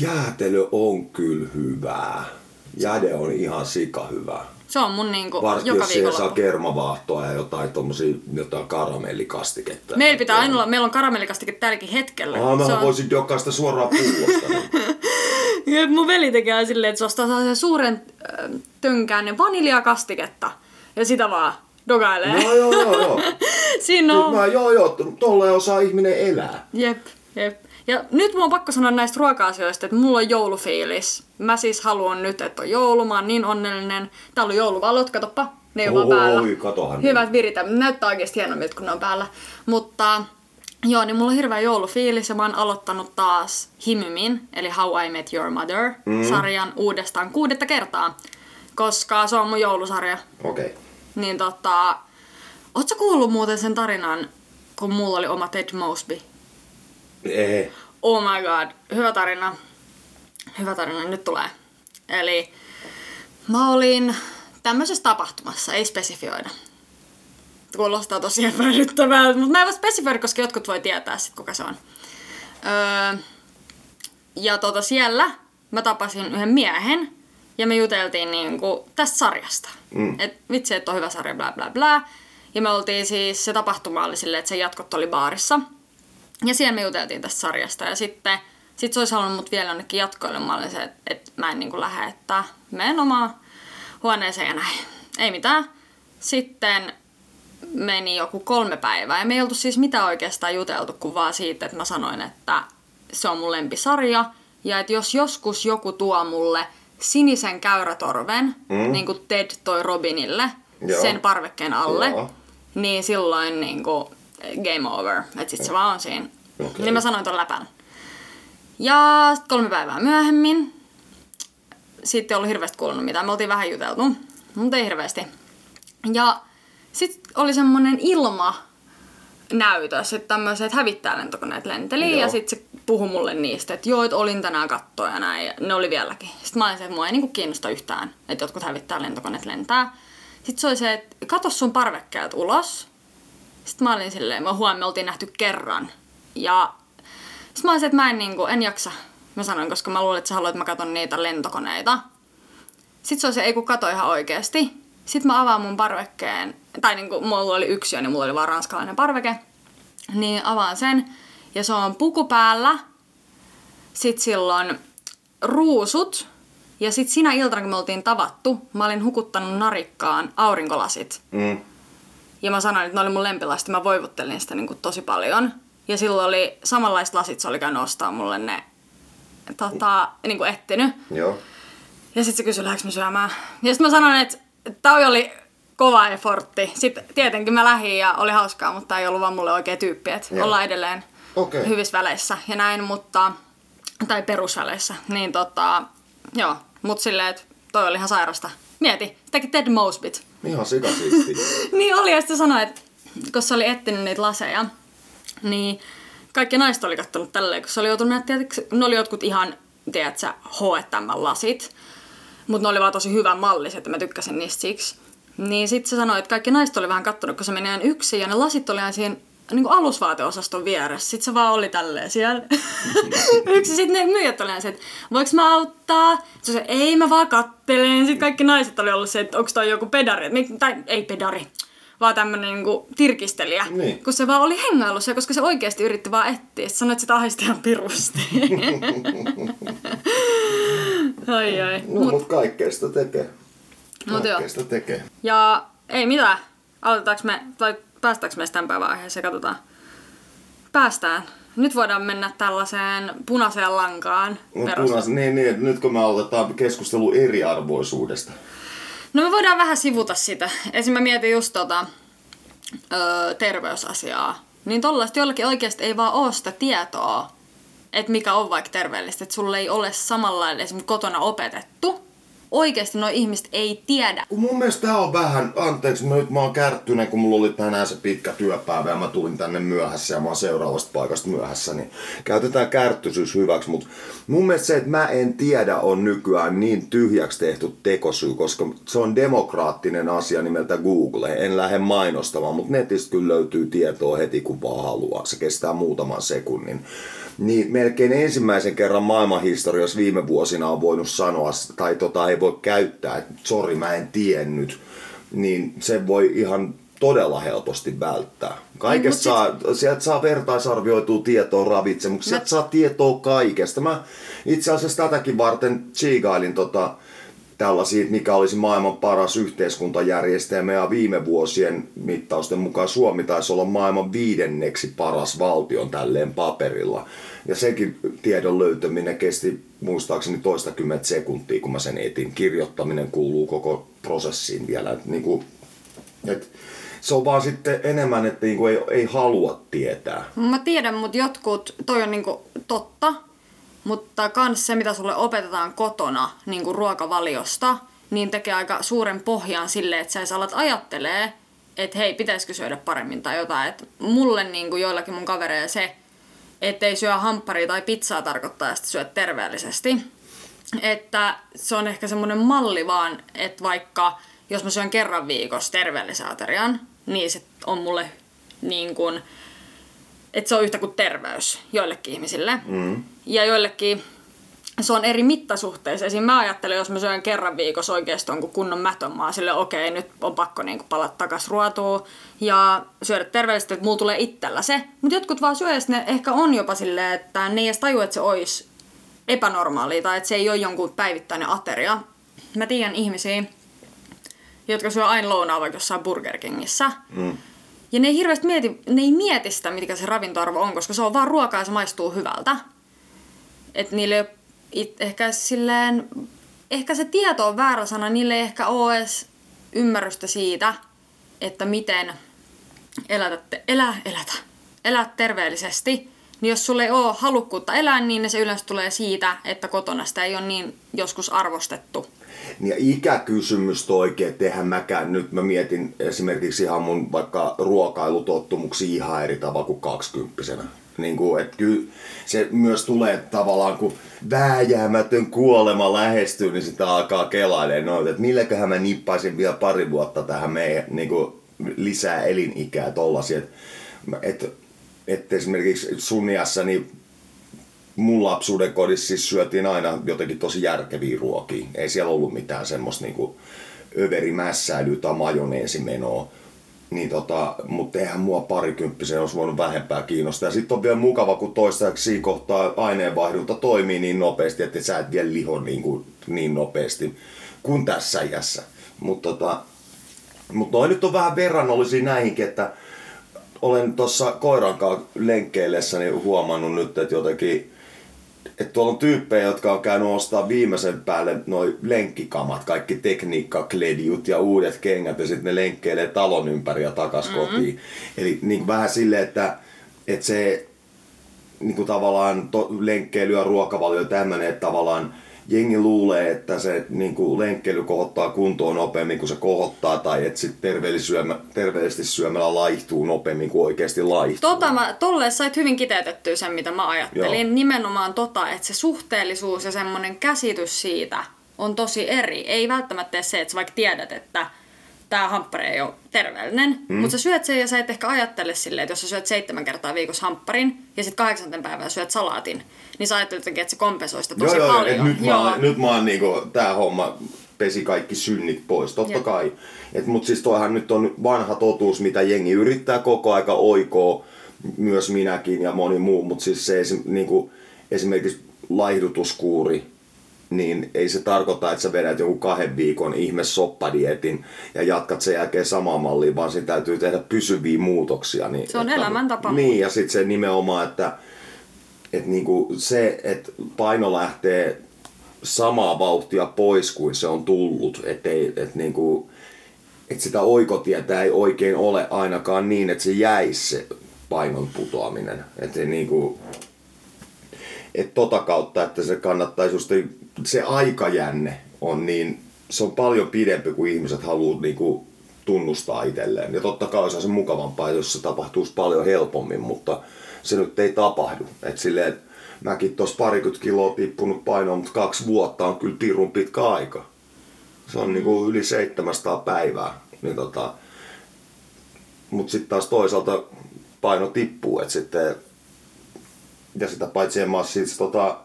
Jäätelö on kyllä hyvää. Jäde on ihan sika hyvä. Se on mun niinku Varsinkin joka jos siihen saa kermavaahtoa ja jotain tommosia, jotain karamellikastiketta. Meillä pitää aina olla, meillä on karamellikastike tälläkin hetkellä. Se mä on, voisin jokaista suoraan pullosta. niin. Mun veli tekee silleen, että se ostaa sellaisen suuren äh, tönkäinen vaniljakastiketta. Ja sitä vaan dogailee. joo, joo, joo, joo. Siinä on... Mä, joo, joo, to- tolleen osaa ihminen elää. Jep, jep. Ja nyt mun on pakko sanoa näistä ruoka-asioista, että mulla on joulufiilis. Mä siis haluan nyt, että on joulu, mä oon niin onnellinen. Täällä on jouluvalot, katoppa, ne on vaan päällä. Oi, katohan. Hyvät viritä, näyttää oikeasti hienommilta, kun ne on päällä. Mutta joo, niin mulla on hirveä joulufiilis ja mä oon aloittanut taas Himymin, eli How I Met Your Mother-sarjan uudestaan kuudetta kertaa. Koska se on mun joulusarja. Okei. Okay. Niin tota, ootko kuullut muuten sen tarinan, kun mulla oli oma Ted Mosby? Ei. Oh my god, hyvä tarina. Hyvä tarina, nyt tulee. Eli mä olin tämmöisessä tapahtumassa, ei spesifioida. Kuulostaa tosi epäilyttävää, mutta mä en voi spesifioida, koska jotkut voi tietää sit, kuka se on. Öö, ja tota siellä mä tapasin yhden miehen, ja me juteltiin niinku tästä sarjasta. Mm. Et vitsi, että on hyvä sarja, bla bla bla. Ja me oltiin siis, se tapahtuma oli silleen, että se jatkot oli baarissa. Ja siellä me juteltiin tästä sarjasta ja sitten sit se olisi halunnut mut vielä jonnekin jatkoille. Mä olin se, että et mä en niinku lähde, että menen omaan huoneeseen ja näin. Ei mitään. Sitten meni joku kolme päivää ja me ei oltu siis mitään oikeastaan juteltu kuin vaan siitä, että mä sanoin, että se on mun lempisarja ja että jos joskus joku tuo mulle sinisen käyrätorven, mm. niin kuin Ted toi Robinille, Joo. sen parvekkeen alle, Joo. niin silloin niin kuin, game over. Että sit se vaan on siinä. Okei. Niin mä sanoin ton läpän. Ja sit kolme päivää myöhemmin, sitten ei ollut hirveästi kuulunut mitään. Me oltiin vähän juteltu, mutta ei hirveästi. Ja sitten oli semmonen ilma näytös, että tämmöiset hävittäjälentokoneet lenteli Joo. ja sitten se puhu mulle niistä, että joo, että olin tänään kattoa ja näin, ja ne oli vieläkin. Sitten mä olin se, että mua ei niinku kiinnosta yhtään, että jotkut hävittää lentokoneet lentää. Sitten se oli se, että kato sun parvekkeet ulos. Sitten mä olin silleen, mä huomaan, me oltiin nähty kerran. Ja sitten mä olin että mä en, niinku, en jaksa. Mä sanoin, koska mä luulin, että sä haluat, että mä katon niitä lentokoneita. Sitten se oli se, ei kun kato ihan oikeesti. Sitten mä avaan mun parvekkeen, tai niinku, mulla oli yksi niin mulla oli vaan ranskalainen parveke. Niin avaan sen, ja se on puku päällä. Sitten silloin ruusut. Ja sitten sinä iltana, kun me oltiin tavattu, mä olin hukuttanut narikkaan aurinkolasit. Mm. Ja mä sanoin, että ne oli mun lempilasit, mä voivuttelin sitä niin kuin tosi paljon. Ja silloin oli samanlaiset lasit, se oli käynyt ostaa mulle ne tota, niin kuin ettinyt. Joo. Ja sitten se kysyi, lähdekö mä syömään. Ja sitten mä sanoin, että toi oli kova effortti. Sitten tietenkin mä lähdin ja oli hauskaa, mutta ei ollut vaan mulle oikea tyyppi. Että Joo. ollaan edelleen Okei. hyvissä väleissä ja näin, mutta... Tai perusväleissä. Niin tota, joo. Mut silleen, että toi oli ihan sairasta. Mieti, se teki Ted Mosbyt. Ihan sikasiisti. niin oli, ja sitten sanoi, että kun se oli etsinyt niitä laseja, niin kaikki naiset oli kattonut tälleen, kun se oli joutunut tietysti- ne oli jotkut ihan, tiedätkö, H&M-lasit, mutta ne oli vaan tosi hyvän malliset, että mä tykkäsin niistä siksi. Niin sitten se sanoi, että kaikki naiset oli vähän kattonut, kun se meni yksin, ja ne lasit oli ihan siinä niin kuin alusvaateosaston vieressä. Sitten se vaan oli tälleen siellä. Yksi sitten ne myyjät oli ihan se, että voiko mä auttaa? Se se, ei mä vaan kattelen. Sitten kaikki naiset oli ollut se, että onko toi joku pedari. Tai ei pedari, vaan tämmönen niinku tirkistelijä. Niin. Kun se vaan oli hengailussa, koska se oikeasti yritti vaan etsiä. Sitten sanoi, että sitä ahisti ihan pirusti. ai ai. No, mut, mut kaikkea sitä tekee. Mut. Kaikkea sitä tekee. Ja ei mitään. Aloitetaanko me, tai päästäänkö me tämän päivän aiheeseen, katsotaan. Päästään. Nyt voidaan mennä tällaiseen punaiseen lankaan. No, punas, niin, niin, nyt kun me aloitetaan keskustelu eriarvoisuudesta. No me voidaan vähän sivuta sitä. Esim. mä mietin just tota, öö, terveysasiaa. Niin tollaista jollakin oikeasti ei vaan ole sitä tietoa, että mikä on vaikka terveellistä. Että sulle ei ole samalla esimerkiksi kotona opetettu. Oikeasti nuo ihmiset ei tiedä. Mun mielestä tää on vähän, anteeksi, nyt mä oon kärttyinen, kun mulla oli tänään se pitkä työpäivä ja mä tulin tänne myöhässä ja mä oon seuraavasta paikasta myöhässä, niin käytetään kärttyisyys hyväksi, mutta mun mielestä se, että mä en tiedä, on nykyään niin tyhjäksi tehty tekosyy, koska se on demokraattinen asia nimeltä Google. En lähde mainostamaan, mutta netistä kyllä löytyy tietoa heti kun vaan haluaa. Se kestää muutaman sekunnin. Niin melkein ensimmäisen kerran maailmanhistoriassa viime vuosina on voinut sanoa, tai tota ei voi käyttää, että sori mä en tiennyt, niin se voi ihan todella helposti välttää. Sit- saa, sieltä saa vertaisarvioitua tietoa ravitsemuksesta, sieltä saa tietoa kaikesta. Mä itse asiassa tätäkin varten tsiigailin tota, tällaisia, mikä olisi maailman paras yhteiskuntajärjestelmä ja viime vuosien mittausten mukaan Suomi taisi olla maailman viidenneksi paras valtion tälleen paperilla. Ja sekin tiedon löytäminen kesti muistaakseni toistakymmentä sekuntia, kun mä sen etin. Kirjoittaminen kuuluu koko prosessiin vielä. Et niinku, et se on vaan sitten enemmän, että niinku ei, ei halua tietää. Mä tiedän, mutta jotkut, toi on niinku totta, mutta kans se, mitä sulle opetetaan kotona niinku ruokavaliosta, niin tekee aika suuren pohjan sille, että sä edes alat ajattelee, että hei, pitäisikö syödä paremmin tai jotain. Et mulle niinku joillakin mun kavereilla se, ettei syö hampparia tai pizzaa tarkoittaa, että syöt terveellisesti. Että se on ehkä semmoinen malli vaan, että vaikka jos mä syön kerran viikossa terveellisen aterian, niin se on mulle niin kuin, että se on yhtä kuin terveys joillekin ihmisille. Mm. Ja joillekin se on eri mittasuhteissa. Esim. mä ajattelen, jos mä syön kerran viikossa oikeasti jonkun kunnon mätön, mä oon silleen, okei, nyt on pakko niinku palata takas ruotuun ja syödä terveellisesti, että mulla tulee itsellä se. Mutta jotkut vaan syö, ne ehkä on jopa silleen, että ne ei edes tajua, että se olisi epänormaalia tai että se ei ole jonkun päivittäinen ateria. Mä tiedän ihmisiä, jotka syö aina lounaa vaikka jossain Burger Kingissä. Mm. Ja ne ei hirveästi mieti, ne ei mieti sitä, mikä se ravintoarvo on, koska se on vaan ruokaa ja se maistuu hyvältä. Että niille it, ehkä silleen, ehkä se tieto on väärä sana, niille ei ehkä ole edes ymmärrystä siitä, että miten elätä, elä, elätä, elää terveellisesti. Niin jos sulle ei ole halukkuutta elää, niin se yleensä tulee siitä, että kotona sitä ei ole niin joskus arvostettu. Ja ikäkysymys oikein, että eihän mäkään nyt, mä mietin esimerkiksi ihan mun vaikka ruokailutottumuksia ihan eri tavalla kuin kaksikymppisenä. Niin kuin, että kyllä se myös tulee tavallaan, kun vääjäämätön kuolema lähestyy, niin sitä alkaa kelailemaan noita, että milläköhän mä nippaisin vielä pari vuotta tähän meidän niin kuin, lisää elinikää tollasia. Että et, et esimerkiksi sun iässä, niin mun lapsuuden kodissa siis syötiin aina jotenkin tosi järkeviä ruokia. Ei siellä ollut mitään semmoista niinku överimässäilyä tai majoneesimenoa. Niin tota, mutta eihän mua parikymppisen olisi voinut vähempää kiinnostaa. Sitten on vielä mukava, kun toistaiseksi siinä kohtaa aineenvaihdunta toimii niin nopeasti, että sä et vielä liho niin, kuin, niin nopeasti kuin tässä iässä. Mutta tota, mut noi nyt on vähän verrannollisia näihinkin, että olen tuossa koiran kanssa lenkkeillessäni huomannut nyt, että jotenkin että tuolla on tyyppejä, jotka on käynyt ostaa viimeisen päälle noin lenkkikamat, kaikki tekniikkakledjut ja uudet kengät ja sitten ne lenkkeilee talon ympäri ja takas mm-hmm. kotiin. Eli niin vähän silleen, että, että se niin kuin tavallaan to, lenkkeily ja ruokavalio tämmöinen, että tavallaan jengi luulee, että se niin kuin lenkkeily kohottaa kuntoon nopeammin kuin se kohottaa, tai että sitten terveellisesti syömällä laihtuu nopeammin kuin oikeasti laihtuu. Tota mä, tolle sait hyvin kiteytettyä sen, mitä mä ajattelin. Joo. Nimenomaan tota, että se suhteellisuus ja semmoinen käsitys siitä on tosi eri. Ei välttämättä se, että sä vaikka tiedät, että tämä hamppari ei ole terveellinen, mm. mutta sä syöt sen ja sä et ehkä ajattele silleen, että jos sä syöt seitsemän kertaa viikossa hampparin ja sitten kahdeksanten päivänä syöt salaatin, niin sä ajattelet jotenkin, että se kompensoi sitä tosi joo, paljon. Joo, nyt, joo. Mä, nyt mä oon niinku, tää homma pesi kaikki synnit pois, totta joo. kai. Et, mut siis toihan nyt on vanha totuus, mitä jengi yrittää koko aika oikoa, myös minäkin ja moni muu, mutta siis se niinku, esimerkiksi laihdutuskuuri, niin ei se tarkoita, että sä vedät joku kahden viikon ihme soppadietin ja jatkat sen jälkeen samaan malliin, vaan siinä täytyy tehdä pysyviä muutoksia. Niin, se on että, elämäntapa. Niin, ja sitten se nimenomaan, että, että niinku se, että paino lähtee samaa vauhtia pois kuin se on tullut, että et niinku, et sitä oikotietä ei oikein ole ainakaan niin, että se jäisi se painon putoaminen. Että niinku, et tota kautta, että se kannattaisi just se aikajänne on niin, se on paljon pidempi kuin ihmiset haluaa niinku tunnustaa itselleen. Ja totta kai olisi se mukavampaa, jos se tapahtuisi paljon helpommin, mutta se nyt ei tapahdu. Et silleen, et mäkin tuossa parikymmentä kiloa tippunut painoa, mutta kaksi vuotta on kyllä pirun pitkä aika. Se on niinku yli 700 päivää. Niin tota, mutta sitten taas toisaalta paino tippuu, että sitten ja sitä paitsi en mä siis tota,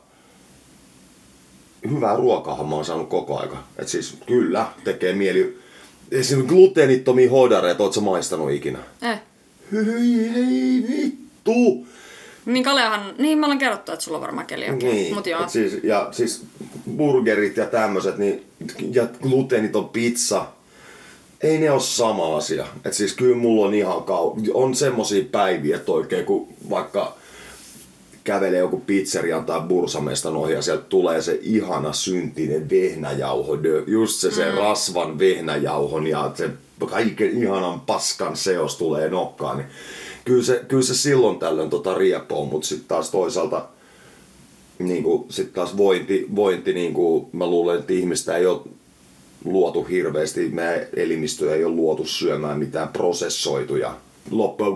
hyvää ruokaahan mä oon saanut koko aika. Et siis kyllä, tekee mieli. Esimerkiksi gluteenittomia hoidareita, oot sä maistanut ikinä? Eh. Hyi, hei vittu! Niin Kaleahan, niin mä olen kerrottu, että sulla on varmaan keliakia. Niin, Mut joo. Siis, ja siis burgerit ja tämmöiset, niin, ja gluteeniton pizza, ei ne ole sama asia. Et siis kyllä mulla on ihan kau... On semmosia päiviä, että oikein kun vaikka kävelee joku pizzerian tai bursamestan ohi ja sieltä tulee se ihana syntinen vehnäjauho, just se, se mm. rasvan vehnäjauhon ja se kaiken ihanan paskan seos tulee nokkaan, niin kyllä se, kyllä se silloin tällöin tota riepoo, mutta sitten taas toisaalta niin kuin, sit taas vointi, vointi niin kuin, mä luulen, että ihmistä ei ole luotu hirveästi, meidän elimistö ei ole luotu syömään mitään prosessoituja. Loppujen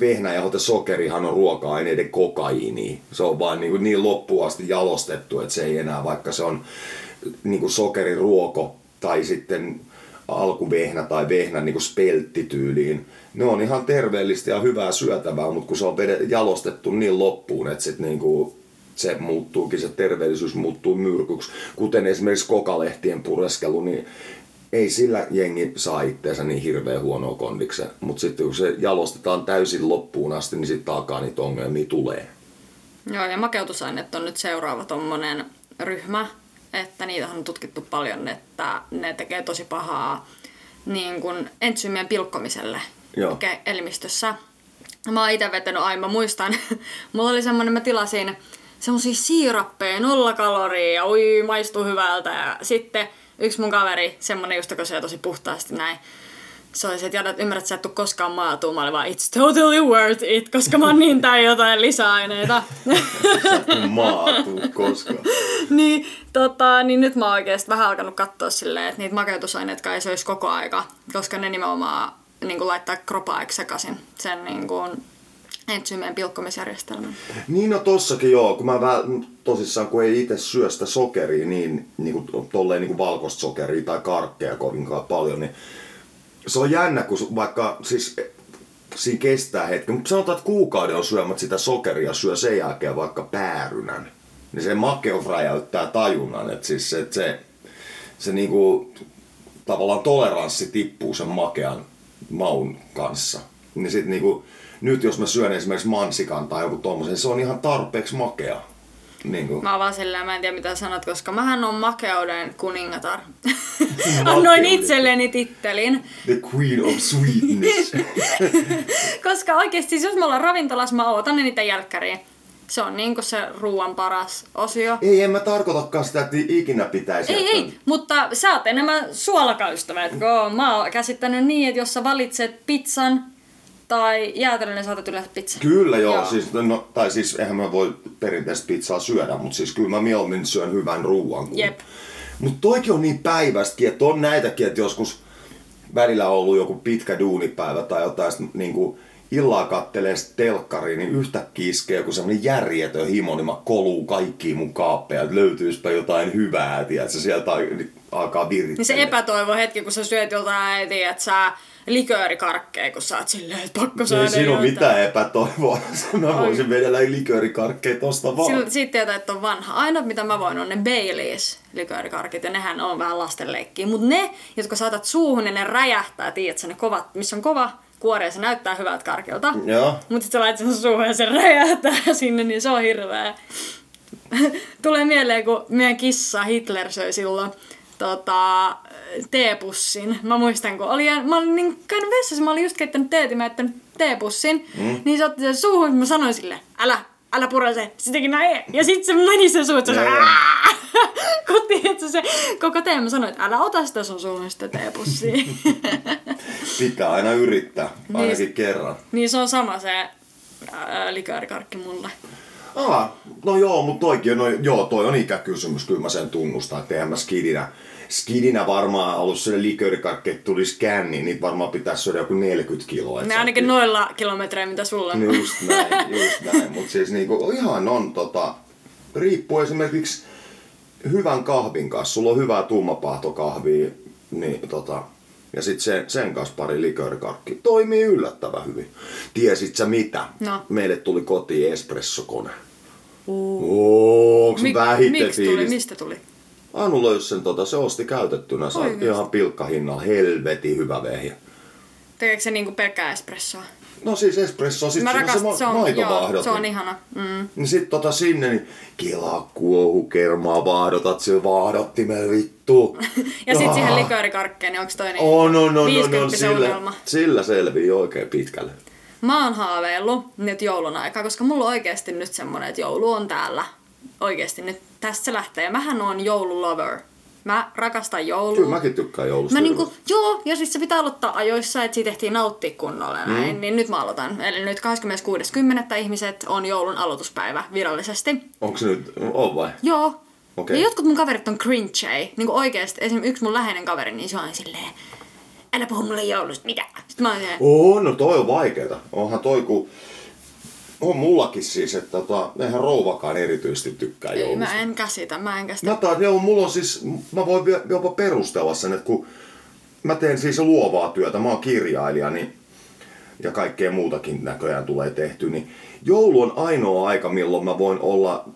vehnäjauhot ja sokerihan on ruoka-aineiden kokaiini. Se on vaan niin, niin loppuun asti jalostettu, että se ei enää, vaikka se on niin kuin sokeriruoko tai sitten alkuvehnä tai vehnä niin kuin spelttityyliin. Ne on ihan terveellistä ja hyvää syötävää, mutta kun se on jalostettu niin loppuun, että sit niin kuin se muuttuukin, se terveellisyys muuttuu myrkyksi. Kuten esimerkiksi kokalehtien pureskelu, niin ei sillä jengi saa itteensä niin hirveän huonoa kondiksen, mutta sitten kun se jalostetaan täysin loppuun asti, niin sitten alkaa niitä ongelmia tulee. Joo, ja makeutusaineet on nyt seuraava tommonen ryhmä, että niitä on tutkittu paljon, että ne tekee tosi pahaa niin kuin entsyymien pilkkomiselle Joo. elimistössä. Mä oon itse vetänyt aina, mä muistan, mulla oli semmonen, mä tilasin semmosia siirappeja, nolla kaloria ja ui, maistuu hyvältä ja sitten yksi mun kaveri, semmonen just, joka syö tosi puhtaasti näin, se oli se, että Jada, ymmärrät, että sä et tuu koskaan maatuu. Mä olin vaan, it's totally worth it, koska mä oon niin täynnä jotain lisäaineita. maatuu koskaan. niin, tota, niin nyt mä oon oikeesti vähän alkanut katsoa silleen, että niitä makeutusaineita ei söisi koko aika, koska ne nimenomaan niin kuin laittaa kropaa sekaisin sen niin kuin, entsyymien pilkkomisjärjestelmän. Niin no tossakin joo, kun mä vä, tosissaan kun ei itse syö sitä sokeria niin, niin kuin, tolleen niin kuin valkoista sokeria tai karkkeja kovinkaan paljon, niin se on jännä, kun vaikka siis siinä kestää hetki, mutta sanotaan, että kuukauden on syömät sitä sokeria syö sen jälkeen vaikka päärynän, niin se makeus räjäyttää tajunnan, että siis että se, se niinku, tavallaan toleranssi tippuu sen makean maun kanssa. Niin sit niinku, nyt jos mä syön esimerkiksi mansikan tai joku tommosen, se on ihan tarpeeksi makea. Niin kuin. Mä oon vaan silleen, mä en tiedä mitä sanot, koska mähän on makeuden kuningatar. Annoin itselleni tittelin. The queen of sweetness. koska oikeesti siis jos me ollaan ravintolassa, mä ootan niitä jälkkäriä. Se on niinku se ruoan paras osio. Ei, en mä tarkoitakaan sitä, että ikinä pitäisi. Ei, ei, mutta sä oot enemmän suolakaystävä. Mä oon käsittänyt niin, että jos sä valitset pizzan, tai jäätelön, niin saatat yleensä pizza. Kyllä joo, joo. Siis, no, tai siis eihän mä voi perinteistä pizzaa syödä, mutta siis kyllä mä mieluummin syön hyvän ruoan. Kun... Jep. Mutta toikin on niin päivästäkin, että on näitäkin, että joskus välillä on ollut joku pitkä duunipäivä tai jotain niin kuin illaa kattelee telkkariin, niin yhtäkkiä iskee joku semmonen järjetön himo, niin mä koluu kaikkiin mun kaappeja, että löytyispä jotain hyvää, tiedätkö, sieltä alkaa virittää. Niin se epätoivo hetki, kun sä syöt joltain, että sä liköörikarkkeja, kun sä oot silleen, että pakko saada Ei siinä ole mitään epätoivoa. Mä voisin vedellä liköörikarkkeja tosta vaan. Silloin, siitä tietää, että on vanha. Ainoa mitä mä voin on ne Baileys liköörikarkit ja nehän on vähän lastenleikkiä. Mutta ne, jotka saatat suuhun, niin ne räjähtää, tiedätkö, ne kovat, missä on kova kuori ja se näyttää hyvältä karkilta. Joo. Mutta sitten sä laitat sen suuhun ja se räjähtää sinne, niin se on hirveä. Tulee mieleen, kun meidän kissa Hitler söi silloin tota, teepussin. Mä muistan, kun oli, mä olin niin käynyt vessassa, mä olin just keittänyt teet, mä jättänyt teepussin. Mm. Niin se otti sen suuhun, mä sanoin sille, älä, älä pura se. Teki näin. Ja sitten se meni sen suuhun, se kun että se koko tee, mä sanoin, että älä ota sitä sun suuhun sitä teepussia. Pitää aina yrittää, ainakin niin, kerran. Niin se on sama se liköörikarkki mulle. Ah, no joo, mutta toikin, no joo, toi on ikäkysymys, kyllä mä sen tunnustan, että eihän mä skidinä, skidinä varmaan ollut se liköörikarkki, että tulisi känni, niin niitä varmaan pitäisi syödä joku 40 kiloa. Ne ainakin kyllä... noilla kilometreillä, mitä sulla on. Just näin, just näin, mutta siis niinku, ihan on tota, riippuu esimerkiksi hyvän kahvin kanssa, sulla on hyvää tummapahtokahvia, niin tota, ja sitten sen, sen kanssa pari liköörikarkki. Toimii yllättävän hyvin. Tiesit sä mitä? No. Meille tuli kotiin espressokone. Uh. Onks Mik, Miksi tuli? Mistä tuli? Anu löysi sen, tota, se osti käytettynä. Sai ihan pilkkahinnalla. Helvetin hyvä vehjä. Tekeekö se niinku pelkkää espressoa? No siis espresso, sit Mä rakastan, se, ma- se on, joo, se on ihana. Mm. Niin sit tota sinne, niin kelaa kuohu kermaa vaahdotat sillä vaahdottimella vittu. ja sit siihen liköörikarkkeen, niin onks toi niin oh, no, no, no, no, sillä, sillä selvii oikein pitkälle. Mä oon haaveillut nyt joulun aikaa, koska mulla on oikeasti nyt semmonen, että joulu on täällä. Oikeasti nyt tästä se lähtee. Ja mähän on joululover. Mä rakastan joulua. Kyllä mäkin tykkään joulusta. Mä niinku, joo, ja siis se pitää aloittaa ajoissa, että siitä tehtiin nauttia kunnolla näin. Mm. Niin nyt mä aloitan. Eli nyt 26.10. ihmiset on joulun aloituspäivä virallisesti. Onko se nyt, on vai? Joo. Okay. Ja jotkut mun kaverit on cringe. Niin oikeesti, esimerkiksi yksi mun läheinen kaveri, niin se on silleen, älä puhu mulle joulusta, mitä? Sitten mä oon Oh, no toi on vaikeeta. Onhan toi, kun on mullakin siis, että tota, eihän rouvakaan erityisesti tykkää Ei, joulusta. mä en käsitä, mä en käsitä. Mä taan, joo, mulla on siis, mä voin jopa perustella sen, että kun mä teen siis luovaa työtä, mä oon kirjailija, niin, ja kaikkea muutakin näköjään tulee tehty, niin joulu on ainoa aika, milloin mä voin olla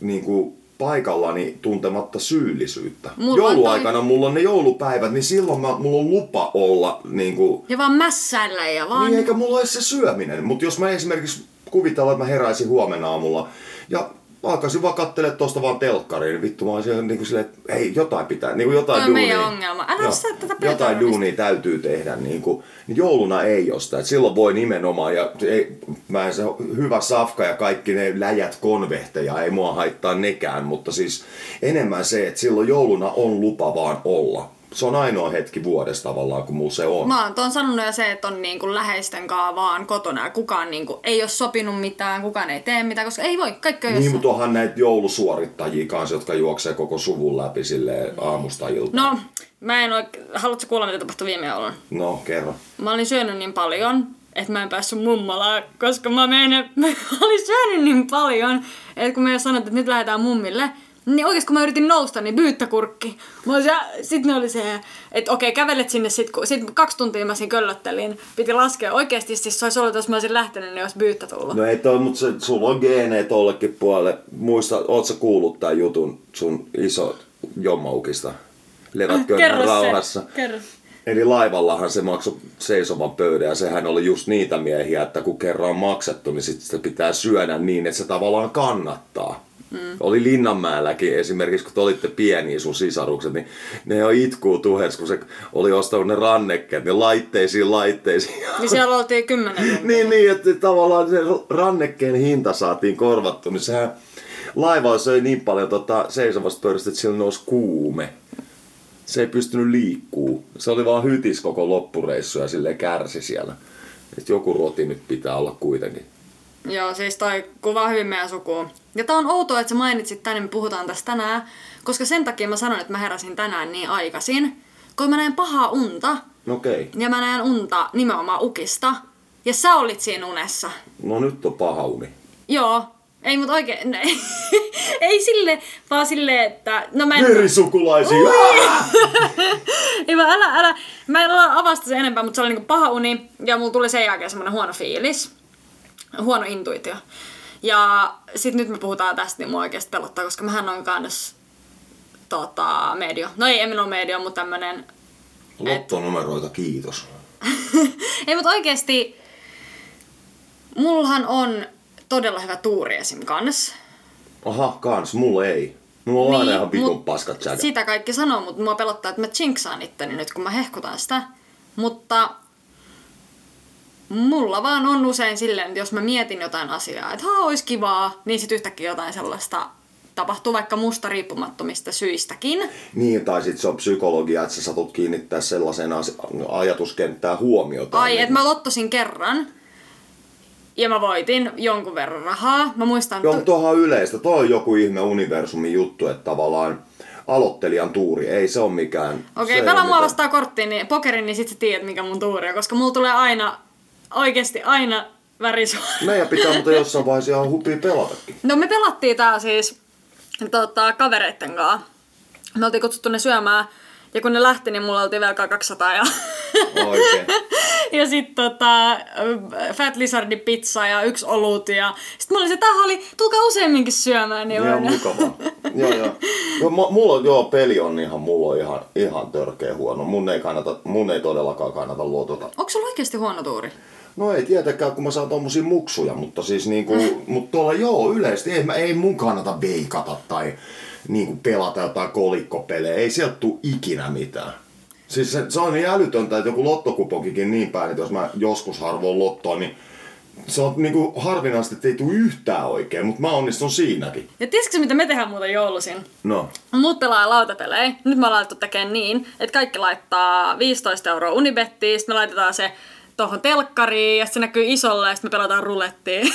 niin kuin, paikallani tuntematta syyllisyyttä. Mulla Jouluaikana toi... mulla on ne joulupäivät, niin silloin mä, mulla on lupa olla niin kuin... Ja vaan mässäillä ja vaan... Niin, eikä mulla ole se syöminen. Mutta jos mä esimerkiksi kuvitella, että mä heräisin huomenna aamulla ja alkaisin vaan kattelemaan tuosta vaan telkkariin, niin vittu mä olisin niin kuin silleen, että hei, jotain pitää, niin kuin jotain Tämä duunia. meidän ongelma. Älä joo, tätä Jotain duunia täytyy tehdä, niin, kuin, niin jouluna ei ole sitä. silloin voi nimenomaan, ja ei, mä se hyvä safka ja kaikki ne läjät konvehteja, ei mua haittaa nekään, mutta siis enemmän se, että silloin jouluna on lupa vaan olla se on ainoa hetki vuodesta tavallaan, kun mulla se on. Mä oon sanonut jo se, että on niin kuin läheisten kanssa vaan kotona ja kukaan niin kuin ei ole sopinut mitään, kukaan ei tee mitään, koska ei voi, kaikki on Niin, mutta onhan näitä joulusuorittajia kanssa, jotka juoksee koko suvun läpi sille aamusta iltaan. No, mä en oikein, haluatko kuulla mitä tapahtui viime joulun? No, kerro. Mä olin syönyt niin paljon, että mä en päässyt mummolaan, koska mä, menen, mä olin syönyt niin paljon, että kun me sanottiin, että nyt lähdetään mummille, niin oikeesti kun mä yritin nousta, niin byyttäkurkki. Sitten ne oli se, että okei, kävelet sinne sit, kun sit kaksi tuntia mä siinä köllöttelin. Piti laskea. Oikeesti siis se olisi ollut, jos mä olisin lähtenyt, niin olisi byyttä tullut. No ei toi, mutta se, sulla on geeneet tollekin puolelle. Muista, oot sä kuullut tän jutun sun iso jommaukista? Levätkö Kerro rauhassa? se. Kerro. Eli laivallahan se maksoi seisovan pöydän ja sehän oli just niitä miehiä, että kun kerran on maksettu, niin sitten sitä pitää syödä niin, että se tavallaan kannattaa. Mm. Oli Linnanmäelläkin esimerkiksi, kun te olitte pieniä sun sisarukset, niin ne jo itkuu tuhets, kun se oli ostanut ne rannekkeet, ne laitteisiin laitteisiin. Niin siellä oltiin kymmenen niin, niin, että tavallaan se rannekkeen hinta saatiin korvattu, niin sehän laiva söi niin paljon tota seisovasta pöydästä, että sillä nousi kuume. Se ei pystynyt liikkuu. Se oli vaan hytis koko loppureissu ja sille kärsi siellä. Että joku roti nyt pitää olla kuitenkin. Joo, siis toi kuvaa hyvin meidän sukuun. Ja tää on outoa, että sä mainitsit tänne, me puhutaan tästä tänään, koska sen takia mä sanoin, että mä heräsin tänään niin aikaisin, kun mä näen pahaa unta, okei. ja mä näen unta nimenomaan ukista, ja sä olit siinä unessa. No nyt on paha uni. Joo, ei mut oikein, ei sille, vaan sille, että, no mä en... Verisukulaisia! Ei vaan älä, älä, mä en avasta sen enempää, mutta se oli niinku paha uni, ja mulla tuli sen jälkeen semmonen huono fiilis, huono intuitio. Ja sit nyt me puhutaan tästä, niin mua oikeesti pelottaa, koska mähän on kans tota, medio. No ei, en ole medio, mutta tämmönen... Lottonumeroita, kiitos. ei, mutta oikeesti mullahan on todella hyvä tuuri esim. kans. Aha, kans, mulla ei. Mulla on aina Niin, ihan vitun paskat säkä. Sitä kaikki sanoo, mutta mua pelottaa, että mä jinxaan itteni nyt, kun mä hehkutan sitä. Mutta mulla vaan on usein silleen, että jos mä mietin jotain asiaa, että haa, olisi kivaa, niin sit yhtäkkiä jotain sellaista tapahtuu vaikka musta riippumattomista syistäkin. Niin, tai sit se on psykologia, että sä satut kiinnittää sellaiseen asi- ajatuskenttään huomiota. Ai, niin- että mä lottosin kerran ja mä voitin jonkun verran rahaa. Mä muistan... Joo, tu- tuohan yleistä. Toi on joku ihme universumin juttu, että tavallaan aloittelijan tuuri, ei se ole mikään... Okei, okay, pelaa mua vastaan korttiin, niin pokerin, niin sit sä tiedät, mikä mun tuuri on. Koska mulla tulee aina, oikeasti aina värisuora. mitään. Meidän pitää mutta jossain vaiheessa ihan hupia pelatakin. No me pelattiin tää siis tota, kavereitten kanssa. Me oltiin kutsuttu ne syömään. Ja kun ne lähti, niin mulla oltiin velkaa 200 ja... Oikein. ja sit tota, Fat Lizardin pizza ja yksi olut ja... Sit mä olin se, tämähän oli, tulkaa useamminkin syömään. Niin Ihan mä- mukavaa. joo, joo. joo mu- mulla on, joo, peli on ihan, mulla on ihan, ihan törkeä huono. Mun ei, kannata, mun ei todellakaan kannata luotota. Onko sulla oikeasti huono tuuri? No ei tietenkään, kun mä saan tommosia muksuja, mutta siis niinku, mut tuolla joo yleisesti, ei, mä, ei mun kannata veikata tai niinku pelata jotain kolikkopelejä, ei sieltä tuu ikinä mitään. Siis se, se on niin älytöntä, että joku lottokupokikin niin päin, että jos mä joskus harvoin lottoa, niin se on niinku harvinaista, että ei tuu yhtään oikein, mutta mä onnistun siinäkin. Ja tiesitkö mitä me tehdään muuten joulusin? No, Muut pelaa lautapelejä. Nyt ollaan laitettu tekemään niin, että kaikki laittaa 15 euroa unibettiin, sitten me laitetaan se tuohon telkkariin ja se näkyy isolle ja sitten me pelataan rulettiin.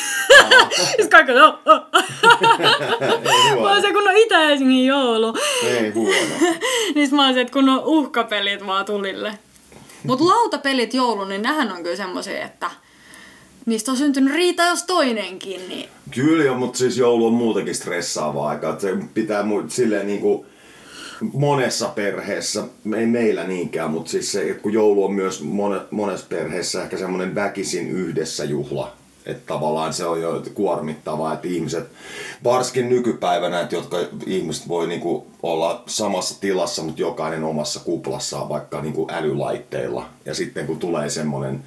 sitten kaikki on, oh, oh. Mä oon se kun on Itä-Helsingin joulu. Ei huono. niin mä oon se, että kun on uhkapelit vaan tulille. Mut lautapelit joulun, niin nähän on kyllä semmosia, että niistä on syntynyt riita jos toinenkin, niin Kyllä mutta siis joulu on muutenkin stressaava aika. että Se pitää mu- silleen niinku monessa perheessä, ei meillä niinkään, mutta siis se, kun joulu on myös mone, monessa perheessä ehkä semmoinen väkisin yhdessä juhla. Että tavallaan se on jo kuormittavaa, että ihmiset, varsinkin nykypäivänä, että jotka ihmiset voi niinku olla samassa tilassa, mutta jokainen omassa kuplassaan vaikka niinku älylaitteilla. Ja sitten kun tulee semmoinen,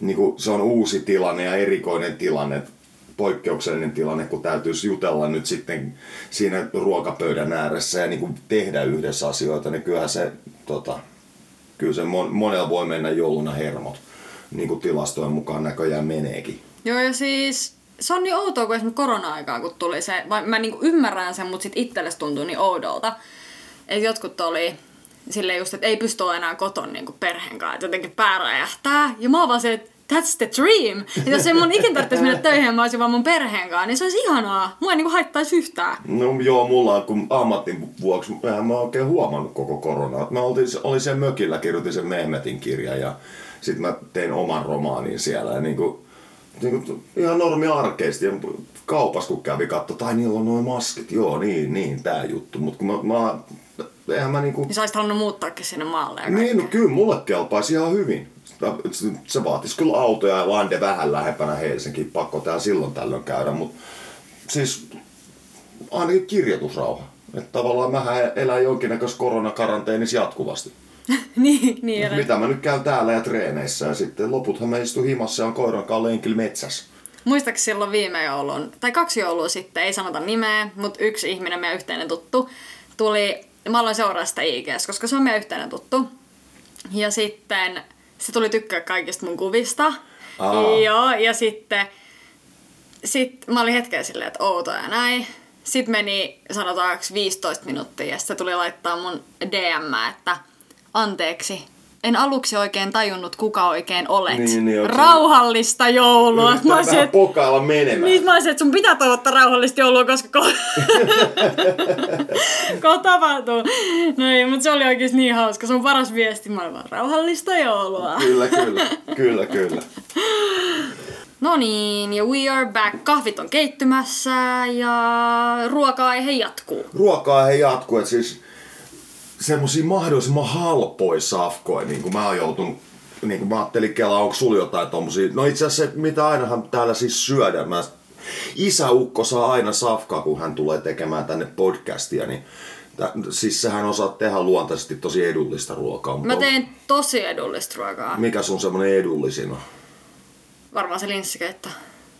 niinku, se on uusi tilanne ja erikoinen tilanne, poikkeuksellinen tilanne, kun täytyisi jutella nyt sitten siinä ruokapöydän ääressä ja niin kuin tehdä yhdessä asioita, niin kyllähän se, tota, kyllä se mon, monella voi mennä jouluna hermot, niin kuin tilastojen mukaan näköjään meneekin. Joo, ja siis se on niin outoa, kun esimerkiksi korona-aikaa, kun tuli se, vai mä niinku ymmärrän sen, mutta sit itsellesi tuntuu niin oudolta. Että jotkut oli silleen just, että ei pysty olemaan enää koton niinku perheen kanssa, että jotenkin pää räjähtää. Ja mä oon vaan se, että that's the dream. Ja jos ei mun ikin tarvitsisi mennä töihin mä olisin vaan mun perheen kanssa, niin se olisi ihanaa. Mua ei niinku haittaisi yhtään. No joo, mulla on, kun ammatin vuoksi, mä mä oikein huomannut koko koronaa. Mä olin, olin sen mökillä, kirjoitin sen Mehmetin kirjan ja Sitten mä tein oman romaanin siellä ja niinku, niinku ihan normi arkeesti. Ja kaupassa kun kävi katto, tai niillä on noin maskit, joo niin, niin, tää juttu. Mut kun mä, mä eihän mä niinku... Niin sä olisit halunnut muuttaakin sinne maalle Niin, no kyllä mulle kelpaisi ihan hyvin. Se vaatisi kyllä autoja ja lande vähän lähempänä Helsinkiin, pakko täällä silloin tällöin käydä, mutta siis ainakin kirjoitusrauha. Että tavallaan mähän elän jonkinnäköisessä koronakaranteenissa jatkuvasti. niin, niin. Mitä mä nyt käyn täällä ja treeneissä ja sitten loputhan mä istun himassa ja on koiran lenkillä metsässä. Muistaakseni silloin viime joulun, tai kaksi joulua sitten, ei sanota nimeä, mutta yksi ihminen, meidän yhteinen tuttu, tuli, mä aloin seuraa sitä IGS, koska se on meidän yhteinen tuttu. Ja sitten se tuli tykkää kaikista mun kuvista. Aa. Joo, ja sitten sit mä olin hetken silleen, että outoa ja näin. Sitten meni sanotaanko 15 minuuttia ja se tuli laittaa mun DM, että anteeksi, en aluksi oikein tajunnut, kuka oikein olet. Niin, niin, Rauhallista joulua. Mä olisin, vähän pokailla menemään. niin mä olisin, että sun pitää toivottaa rauhallista joulua, koska ko- kohta tapahtuu. No ei, mutta se oli oikeesti niin hauska. Se on paras viesti. Mä olin vaan rauhallista joulua. Kyllä, kyllä, kyllä, kyllä. No niin, ja we are back. Kahvit on keittymässä ja ruoka-aihe jatkuu. ruokaa he jatkuu, että siis semmosia mahdollisimman halpoja safkoja, niin kuin mä oon joutunut, niin kuin mä ajattelin Kela, onko sulla jotain tommosia, no itse asiassa mitä ainahan täällä siis syödään, mä Isäukko saa aina safkaa, kun hän tulee tekemään tänne podcastia, niin tä, siis sehän osaa tehdä luontaisesti tosi edullista ruokaa. mutta Mä teen tosi edullista ruokaa. Mikä sun semmonen edullisin on? Varmaan se linssikeitto.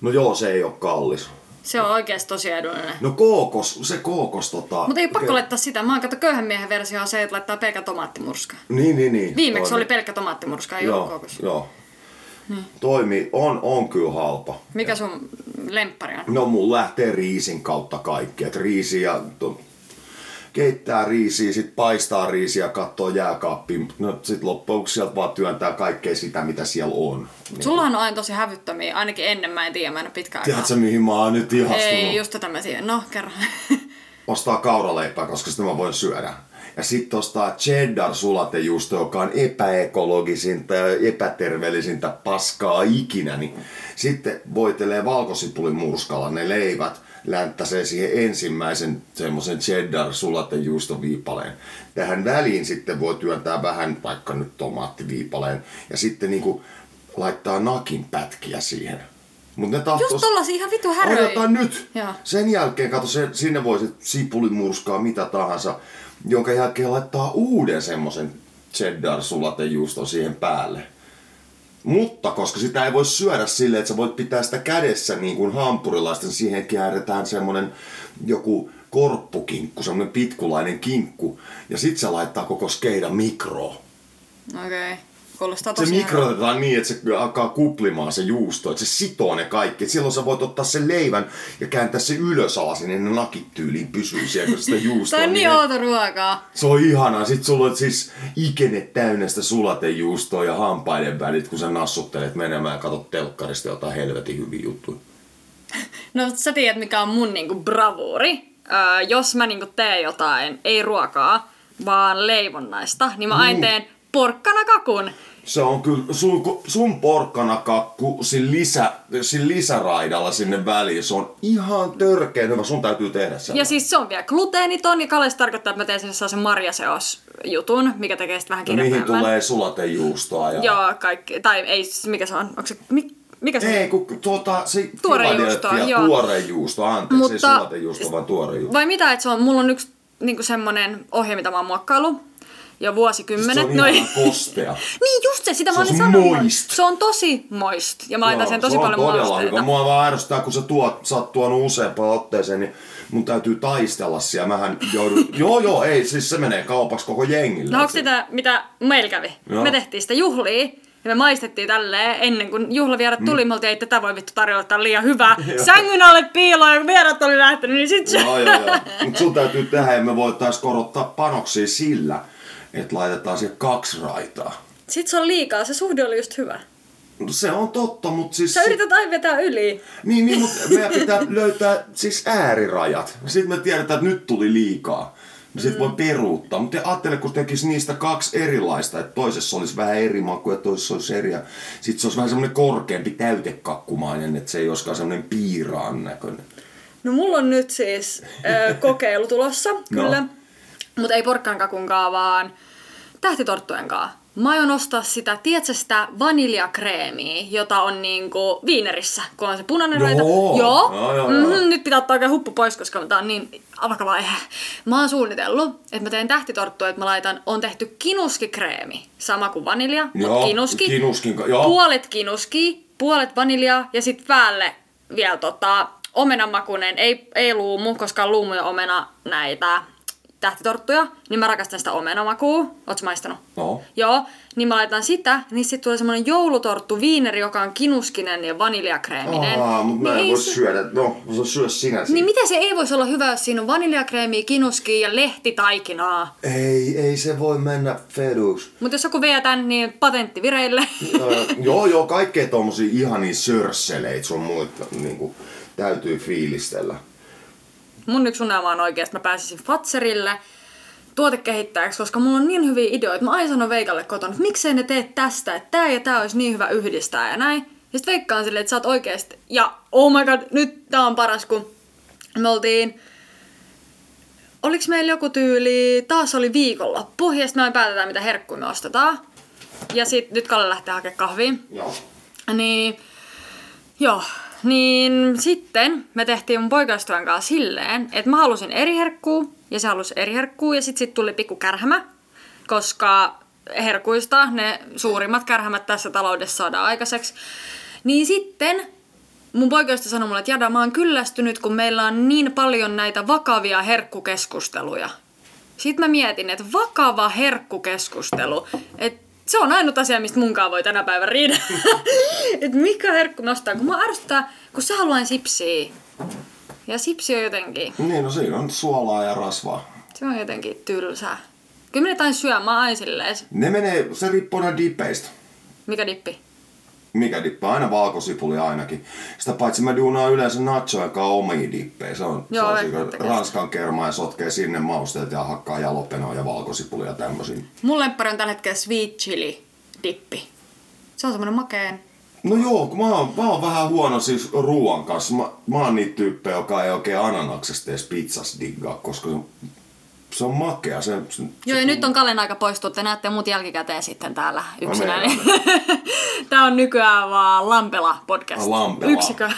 No joo, se ei ole kallis. Se on oikeesti tosi edullinen. No kookos, se kookos tota... Mutta ei pakko laittaa sitä. Mä oon kato köyhän miehen versio on se, että laittaa pelkä tomaattimurska. Niin, niin, niin. Viimeksi Toimi. oli pelkkä tomaattimurska, ei ollut Joo, kookos. joo. Toimi, on, on kyllä halpa. Mikä sun lemppari on? No mun lähtee riisin kautta kaikki. Et riisi ja to, keittää riisiä, sit paistaa riisiä, katsoo jääkaappiin. No sit loppujen lopuksi sieltä vaan työntää kaikkea sitä, mitä siellä on. Niin. Sullahan on aina tosi hävyttömiä, ainakin ennen mä en tiedä, mä en ole pitkään aikaa. Tiedätkö mihin mä oon nyt ihastunut? Ei, just tätä mä tiedän. No, kerro. Ostaa kauraleipää, koska sitä mä voin syödä. Ja sitten ostaa cheddar sulatejuusto, joka on epäekologisinta ja epäterveellisintä paskaa ikinä. Niin sitten voitelee valkosipulin murskalla ne leivät, länttäsee siihen ensimmäisen semmoisen cheddar sulatejuustoviipaleen. Tähän väliin sitten voi työntää vähän vaikka nyt tomaattiviipaleen ja sitten niinku laittaa nakin pätkiä siihen. Mut ne tahtoo... Just tollasia ihan vitu häröjä. Odotan nyt. Joo. Sen jälkeen, kato, se, sinne voisit sipulimurskaa, mitä tahansa, jonka jälkeen laittaa uuden semmosen cheddar sulatejuuston siihen päälle. Mutta koska sitä ei voi syödä silleen, että sä voit pitää sitä kädessä niin kuin hampurilaisten, siihen kääretään semmonen joku korppukinkku, semmonen pitkulainen kinkku. Ja sit se laittaa koko skeidan mikroon. Okei. Okay. Kuulostaa Se tosi mikrotetaan niin, että se alkaa kuplimaan se juusto, että se sitoo ne kaikki. Et silloin sä voit ottaa sen leivän ja kääntää se ylös alas, niin ne nakit tyyliin pysyy siellä, kun sitä juustoa. Tämä on niin ne- outo ruokaa. se on ihanaa. Sitten sulla on siis ikene täynnä sitä sulatejuustoa ja hampaiden välit, kun sä nassuttelet menemään ja katsot telkkarista jotain helvetin hyviä juttuja. No sä tiedät mikä on mun niinku bravuuri. Öö, jos mä niinku teen jotain, ei ruokaa, vaan leivonnaista, niin mä aina teen porkkana kakun. Se on kyllä sun, sun porkkanakakku sin, lisä, sin lisäraidalla sinne väliin. Se on ihan törkeen hyvä. Sun täytyy tehdä sen. Ja siis se on vielä gluteeniton ja Kalle se tarkoittaa, että mä teen sinne sellaisen marjaseos-jutun, mikä tekee sitä vähän no, mihin kirpeämmän. tulee sulatejuustoa. Ja... Joo, kaikki. Tai ei, siis mikä se on? Onko se, mi, mikä se Ei, kun tuota, se Tuore Philadelphia, juusto, joo. tuore juusto, anteeksi, Mutta- ei sulatejuusto, vaan tuore juusto. Vai mitä, että se on, mulla on yksi niinku semmonen ohje, mitä mä oon muokkailu. Jo vuosikymmenet. Se on No ihan kostea. Niin just se, sitä Se mä olin sanonut. moist. Se on tosi moist. Ja mä laitan sen tosi se paljon on todella hyvä. Mua vaan ärsyttää, kun sä, tuot, sä oot tuonut useampaan otteeseen, niin mun täytyy taistella siellä. Mähän joudun... joo, joo, ei, siis se menee kaupaksi koko jengille. No onko sitä, mitä meillä kävi? Joo. Me tehtiin sitä juhlia. Ja me maistettiin tälleen ennen kuin juhlavierat tuli. Mm. Me oltiin, ei tätä voi vittu tarjolla, tää on liian hyvää. Sängyn alle piiloon ja kun vierat oli lähtenyt, niin sit se... Joo, joo, joo. Mut sun täytyy tehdä, ja me voitais korottaa panoksia sillä, että laitetaan siihen kaksi raitaa. Sit se on liikaa, se suhde oli just hyvä. No, se on totta, mutta siis... Sä yrität aina vetää yli. Niin, niin mutta meidän pitää löytää siis äärirajat. Sitten me tiedetään, että nyt tuli liikaa. niin sit voi peruuttaa. Mutta ajattele, kun tekisi niistä kaksi erilaista, että toisessa olisi vähän eri maku ja toisessa olisi eri. Sitten se olisi vähän semmoinen korkeampi täytekakkumainen, että se ei olisikaan semmoinen piiraan näköinen. No mulla on nyt siis äh, kokeilu tulossa, kyllä. No. Mutta ei porkkankakunkaan, vaan tähtitorttujenkaan. Mä aion ostaa sitä, tiedätkö sitä vaniljakreemiä, jota on niinku viinerissä, kun on se punainen Joo. raita. Joo. Joo, joo, joo. Mm-hmm, nyt pitää ottaa oikein huppu pois, koska tää on niin alkava aihe. Mä oon suunnitellut, että mä teen tähtitorttua, että mä laitan, on tehty kinuskikreemi. Sama kuin vanilja, mutta kinuski. kinuskin joo. Puolet kinuski, puolet vaniljaa ja sitten päälle vielä tota, omenamakunen, ei, ei luumu, koska luumu ja omena näitä tähtitorttuja, niin mä rakastan sitä omenamakua. Ootko maistanut? No. Joo, niin mä laitan sitä, niin sitten tulee semmonen joulutorttu viineri, joka on kinuskinen ja vaniljakreeminen. Aa, mutta mä en niin voi se- syödä. No, sä syö sinä sen. Niin miten se ei voisi olla hyvä, jos siinä on vaniljakreemiä, kinuskia ja lehtitaikinaa? Ei, ei se voi mennä feduks. Mutta jos joku vie tän, niin patentti vireille. Öö, joo, joo, kaikkea tommosia ihania sörsseleitä sun muita niinku, täytyy fiilistellä. Mun yksi unelma on oikeasti, että mä pääsisin Fatserille tuotekehittäjäksi, koska mulla on niin hyviä ideoita. Mä aina sanon Veikalle kotona, että miksei ne tee tästä, että tää ja tää olisi niin hyvä yhdistää ja näin. Ja sit Veikka on silleen, että sä oot oikeesti, ja oh my god, nyt tää on paras, kun me oltiin, oliks meillä joku tyyli, taas oli viikonloppu, ja sit me päätetään mitä herkkuja me ostetaan. Ja sit nyt Kalle lähtee hakemaan kahvia. Joo. Niin, joo. Niin sitten me tehtiin mun poikaystävän kanssa silleen, että mä halusin eri herkkuu ja se halusi eri herkkuu ja sitten sit tuli pikku kärhämä, koska herkuista ne suurimmat kärhämät tässä taloudessa saadaan aikaiseksi. Niin sitten mun poikaystävä sanoi mulle, että Jada, mä oon kyllästynyt, kun meillä on niin paljon näitä vakavia herkkukeskusteluja. Sitten mä mietin, että vakava herkkukeskustelu, että se on ainut asia, mistä munkaan voi tänä päivänä riidä. että mikä herkku nostaa, kun mä ärsyttää, kun sä haluan sipsiä. Ja sipsi on jotenkin, Niin, no siinä on suolaa ja rasvaa. se on jotenkin tylsää. Kyllä minä tain syömään aina silleen, Ne menee, se riippuu aina dipeistä. mikä dippi. Mikä dippaa? Aina valkosipuli ainakin. Sitä paitsi mä duunaan yleensä nachoja kanssa omia dippejä. Se on, Joo, se on ranskan kermaa ja sotkee sinne mausteet ja hakkaa jalopenoa ja valkosipulia ja tämmöisiä. Mun lemppari on tällä hetkellä sweet chili dippi. Se on semmonen makeen. No joo, kun mä oon, mä oon vähän huono siis ruoan kanssa. Mä, mä oon niitä tyyppejä, joka ei oikein ananaksesta edes pizzas diggaa, koska se on, se on makea. Se, se, Joo, ja nyt on Kallen aika poistua. Te näette mut jälkikäteen sitten täällä yksinään. niin. Tää on nykyään vaan Lampela podcast. Lampela. Yksikö.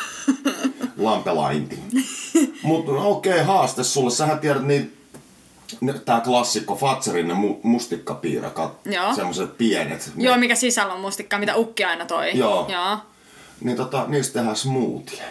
lampelainti. Mutta no, okei, okay, haaste sulle. Sähän tiedät niin tää klassikko Fatserin ne mu- mustikkapiirakat, Joo. semmoset pienet. Ne- Joo, mikä sisällä on mustikkaa, mitä Ukki aina toi. Joo. Joo. Niin tota, niistä tehdään smoothie.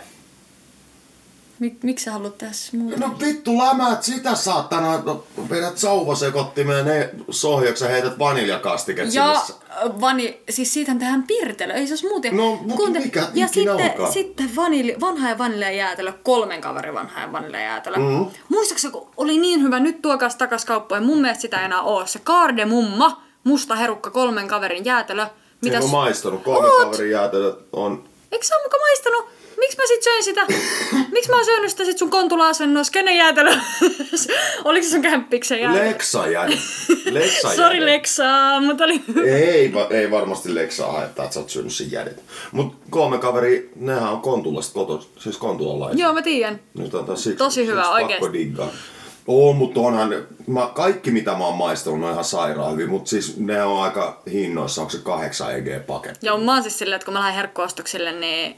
Mik, miksi sä haluat tehdä smoothie? No vittu lämäät sitä saatana, no, vedät sauvasekottimeen ne sohjaksi ja heität vaniljakastiketta Ja sinne. vani, siis siitä tehdään pirtelö, ei se ole smoothie. No, mutta mikä ja sitten, onkaan? sitten vanili, vanha ja vaniljajäätelö, kolmen kaverin vanha ja vaniljajäätelö. Mhm. Muistaakseni, kun oli niin hyvä, nyt tuokas takas kauppoihin, mun mielestä sitä ei enää oo. Se kardemumma, musta herukka, kolmen kaverin jäätelö. Mitä en ole maistanut. Kolme Oot? kaverin jäätelöt on... Eikö sä oo muka maistanut? Miksi mä sit söin sitä? Miksi mä oon syönyt sitä sit sun kontula-asennossa? Kenen jäätelö? Oliko se sun kämppiksen jäätelö? Leksa jäi. Leksa Sori. Leksaa, mutta oli Ei, va- ei varmasti Leksaa haittaa, että sä oot syönyt sen jädet. Mut kolme kaveri, nehän on Kontulasta koto, siis Kontulalaisia. Joo, mä tiedän. Nyt on taas siksi, Tosi hyvä, siksi oikeesti. pakko diggaa. On, mutta onhan, mä, kaikki mitä mä oon maistanut on ihan sairaan hyvin, mutta siis ne on aika hinnoissa, onko se 8 EG-paketti? Joo, mä oon siis silleen, että kun mä lähden herkkuostoksille, niin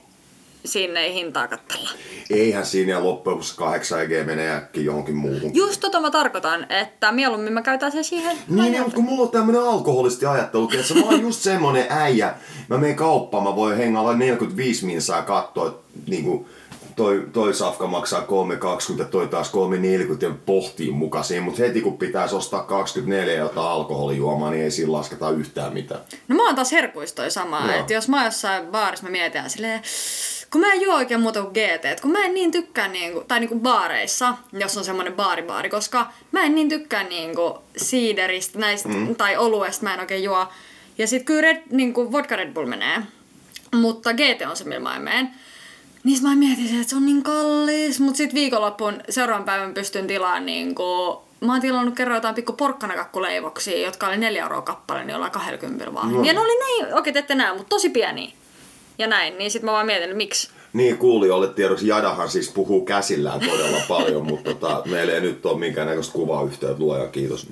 siinä ei hintaa kattella. Eihän siinä ja loppujen lopuksi 8 EG menee äkkiä johonkin muuhun. Just tota mä tarkoitan, että mieluummin mä käytän sen siihen. Niin, niin, mutta kun mulla on tämmönen alkoholisti ajattelu, että mä oon just semmonen äijä, mä menen kauppaan, mä voin hengailla 45 minsaa katsoa, että niinku, toi, toi safka maksaa 3,20 ja toi taas 3,40 ja pohtii mukaisiin, mutta heti kun pitäisi ostaa 24 jotain alkoholijuomaa, niin ei siinä lasketa yhtään mitään. No mä oon taas herkuista toi sama, että jos mä oon jossain baarissa, mä mietin silleen, kun mä en juo oikein muuta kuin GT, et kun mä en niin tykkää niinku, tai niinku baareissa, jos on semmonen baaribaari, koska mä en niin tykkää niinku siideristä näistä, mm. tai oluesta mä en oikein juo. Ja sit kyllä Red, niinku vodka Red Bull menee, mutta GT on se, millä mä en mene. Niin mä mietin, että se on niin kallis, mutta sit viikonloppuun seuraavan päivän pystyn tilaamaan niinku mä oon tilannut kerran jotain pikku porkkanakakkuleivoksia, jotka oli neljä euroa kappale, niin ollaan 20 vaan. No. Ja ne oli näin, okei te ette näe, mutta tosi pieniä. Ja näin, niin sit mä vaan mietin, että miksi. Niin kuulijoille tiedoksi, Jadahan siis puhuu käsillään todella paljon, mutta tota, meillä ei nyt ole minkäännäköistä kuvayhteyttä, luojan kiitos.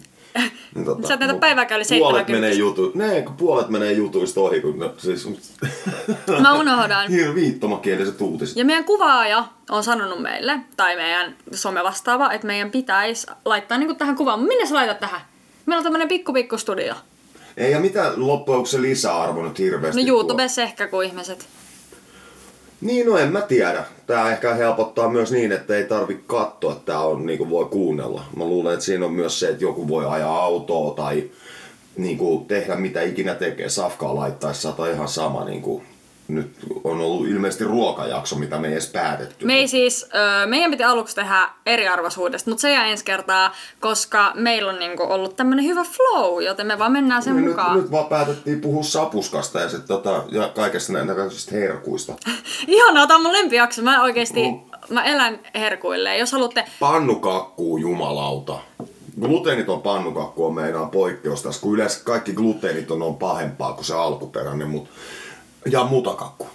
Niin, tota, Sä oot näitä päivääkään Puolet 70. menee, jutu, ne, kun puolet menee jutuista ohi, kun ne, siis, Mä unohdan. Hier viittomakieliset uutiset. Ja meidän kuvaaja on sanonut meille, tai meidän somevastaava, että meidän pitäisi laittaa niinku tähän kuvaan. Minne sä laitat tähän? Meillä on tämmönen pikku pikku studio. Ei, ja mitä loppujen se lisäarvo nyt hirveästi No tuo? YouTubessa ehkä kuin ihmiset. Niin, no en mä tiedä. Tää ehkä helpottaa myös niin, että ei tarvi katsoa, että tää on niinku voi kuunnella. Mä luulen, että siinä on myös se, että joku voi ajaa autoa tai niinku tehdä mitä ikinä tekee safkaa laittaessa tai ihan sama niinku nyt on ollut ilmeisesti ruokajakso, mitä me ei edes päätetty. Me ei siis, meidän piti aluksi tehdä eriarvoisuudesta, mutta se jää ensi kertaa, koska meillä on niinku ollut tämmönen hyvä flow, joten me vaan mennään sen Niin mukaan. Nyt, nyt vaan päätettiin puhua sapuskasta ja, sit, tota, ja kaikesta näköisistä herkuista. Ihanaa, tää on mun lempijakso. Mä oikeesti, Mm. mä elän herkuille. Jos haluatte, Pannukakkuu, jumalauta. Gluteeniton pannukakku on meinaan poikkeus tässä, kun yleensä kaikki gluteeniton on pahempaa kuin se alkuperäinen, mut... ja mutakakku.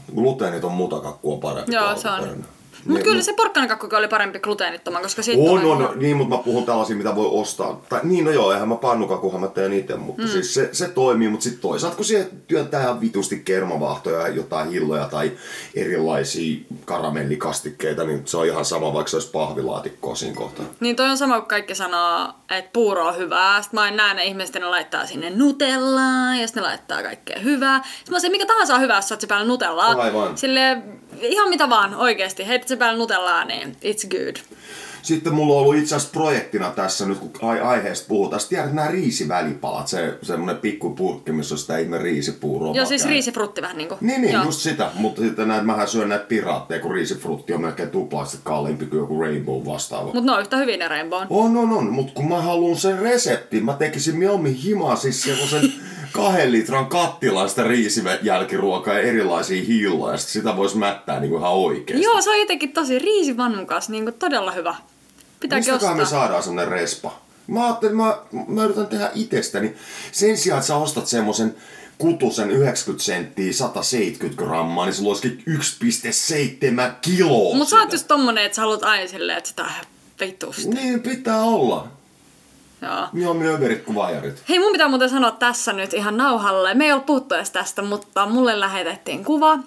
Mutakakku on parempi Joo, se on. Mutta kyllä se porkkanakakkukin oli parempi gluteenittoman, koska siitä on, tulee... on, niin, mutta mä puhun tällaisia, mitä voi ostaa. Tai, niin, no joo, eihän mä pannukakuhan mä teen itse, mutta mm. siis se, se toimii, mutta sitten toisaalta kun siihen työntää ihan vitusti kermavahtoja ja jotain hilloja tai erilaisia karamellikastikkeita, niin se on ihan sama, vaikka se olisi pahvilaatikkoa siinä kohtaa. Niin toi on sama, kun kaikki sanoo, että puuro on hyvää. Sitten mä en näe ne ihmiset, ne laittaa sinne nutellaa ja sitten ne laittaa kaikkea hyvää. Sitten mä sanoin, mikä tahansa on hyvää, jos sä oot se päällä nutellaa. Aivan. Sille ihan mitä vaan oikeesti. Heität se päällä nutellaa, niin it's good. Sitten mulla on ollut itse asiassa projektina tässä nyt, kun ai- aiheesta puhutaan. Sitten tiedät nämä riisivälipalat, se semmonen pikku purkki, missä on sitä ihme riisipuuroa. Joo, siis riisifrutti vähän niinku. Niin, niin Joo. just sitä. Mutta sitten näin, mähän syön näitä piraatteja, kun riisifrutti on melkein tuplaasti kalliimpi kuin joku Rainbow vastaava. Mut ne on yhtä hyvin ne Rainbown. On, on, on. Mutta kun mä haluan sen reseptin, mä tekisin mieluummin himaa siis semmosen kahden litran kattilan sitä riisijälkiruokaa ja erilaisia hilloja. Ja sit sitä vois mättää niinku ihan oikeesti. Joo, se on jotenkin tosi riisivannukas, niinku todella hyvä. Pitääkin Mistäköhän ostaa. me saadaan semmonen respa? Mä ajattelin, mä, mä yritän tehdä itsestäni. Sen sijaan, että sä ostat semmosen kutusen 90 senttiä, 170 grammaa, niin sulla olisikin 1,7 kiloa. Mut sä oot just tommonen, että sä haluat aina silleen, että sitä vitusti. Niin pitää olla. Joo. On överit kuin vajarit. Hei, mun pitää muuten sanoa tässä nyt ihan nauhalle. Me ei ole puhuttu edes tästä, mutta mulle lähetettiin kuva,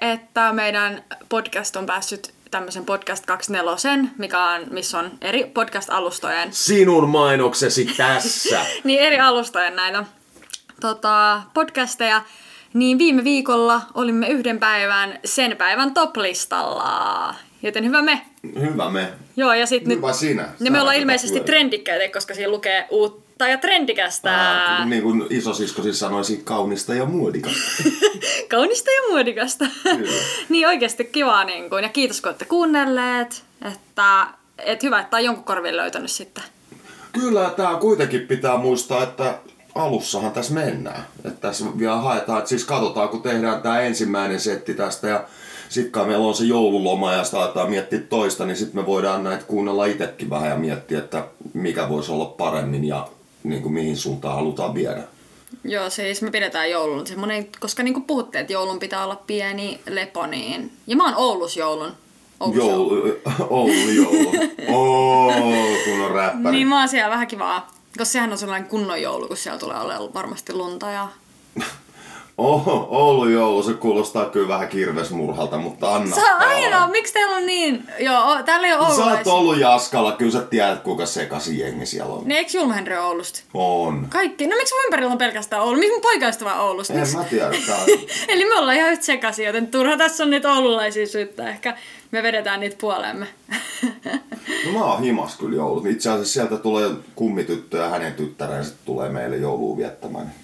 että meidän podcast on päässyt tämmöisen podcast 24, mikä on, missä on eri podcast-alustojen, Sinun mainoksesi tässä. niin eri alustojen näitä tota, podcasteja. Niin viime viikolla olimme yhden päivän sen päivän top-listalla. Joten hyvä me. Hyvä me. Joo, ja sit nyt... Hyvä sinä. Ja Sä me ollaan ilmeisesti pyörit. trendikkäitä, koska siinä lukee uutta ja trendikästä. Ää, niin kuin isosisko siis sanoisi, kaunista ja muodikasta. Kaunista ja muodikasta. Niin oikeasti kivaa niin kuin, ja kiitos kun olette kuunnelleet, että et hyvä, että on jonkun korvin löytänyt sitten. Kyllä tää kuitenkin pitää muistaa, että alussahan tässä mennään. Että tässä vielä haetaan, että siis katsotaan kun tehdään tämä ensimmäinen setti tästä ja sitten kai meillä on se joululoma ja sitä aletaan miettiä toista, niin sitten me voidaan näitä kuunnella itsekin vähän ja miettiä, että mikä voisi olla paremmin ja niin kuin mihin suuntaan halutaan viedä. Joo, siis me pidetään joulun semmonen, koska niin kuin puhuttiin, että joulun pitää olla pieni lepo, niin... Ja mä oon Oulus joulun. Oulus joulun. Joulu, Oulu joulu. Oo, kun on räppäri. Niin mä oon siellä vähän kivaa. Koska sehän on sellainen kunnon joulu, kun siellä tulee olemaan varmasti lunta ja... Oho, Oulu joulu, se kuulostaa kyllä vähän kirvesmurhalta, mutta anna Sä aina, miksi teillä on niin? Joo, täällä ei ole Sä oot ollut Jaskalla, kyllä sä tiedät kuinka sekaisin jengi siellä on. Niin eikö Julma-Henri ole Oulusta? On. Kaikki. No miksi mun ympärillä on pelkästään Oulu? Miksi mun poikaystävä on Oulusta? En mä tiedä, Eli me ollaan ihan yhtä sekaisin, joten turha tässä on niitä oululaisia syyttä. Ehkä me vedetään niitä puoleemme. No mä oon himas kyllä joulut. Itse asiassa sieltä tulee kummityttö ja hänen tyttärensä tulee meille joulua viettämään.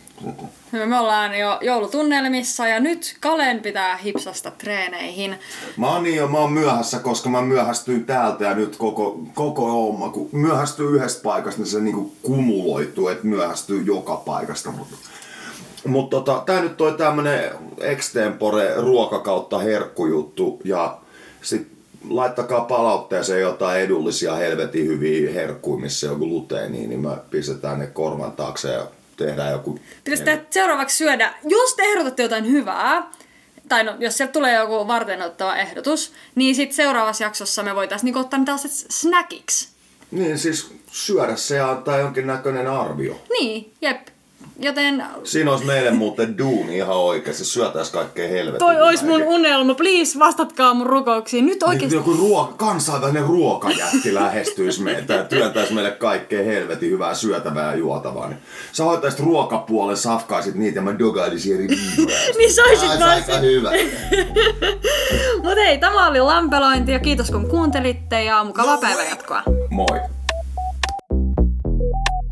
Me ollaan jo joulutunnelmissa ja nyt Kalen pitää hipsasta treeneihin. Mä oon niin jo, mä oon myöhässä, koska mä myöhästyin täältä ja nyt koko, koko homma, kun myöhästyy yhdestä paikasta, niin se niinku kumuloituu, että myöhästyy joka paikasta. Mutta mut tota, tää nyt toi tämmönen extempore ruoka kautta herkkujuttu ja sit laittakaa palautteeseen jotain edullisia helvetin hyviä herkkuja, missä joku luteeni, niin mä pistetään ne korvan taakse ja tehdään joku... Pitäisi tehdä seuraavaksi syödä, jos te ehdotatte jotain hyvää, tai no, jos sieltä tulee joku varteenottava ehdotus, niin sitten seuraavassa jaksossa me voitaisiin niinku ottaa ne tällaiset snackiksi. Niin siis syödä se ja antaa jonkinnäköinen arvio. Niin, jep. Joten Siinä olisi meille muuten duuni ihan oikeasti, syötäis kaikkea helvetin. toi ois mun unelma. Please, vastatkaa mun rukouksiin. Nyt oikeesti. joku ruoka, kansainvälinen ruokajätti lähestyisi meitä ja työntäisi meille kaikkea helvetin hyvää syötävää ja juotavaa. Niin sä hoitaisit ruokapuolen, safkaisit niitä ja mä dogailisin eri. Niin sä oisit aika hyvä. Mut hei, tämä oli lampelointi ja kiitos kun kuuntelitte ja mukavaa päivänjatkoa. Moi.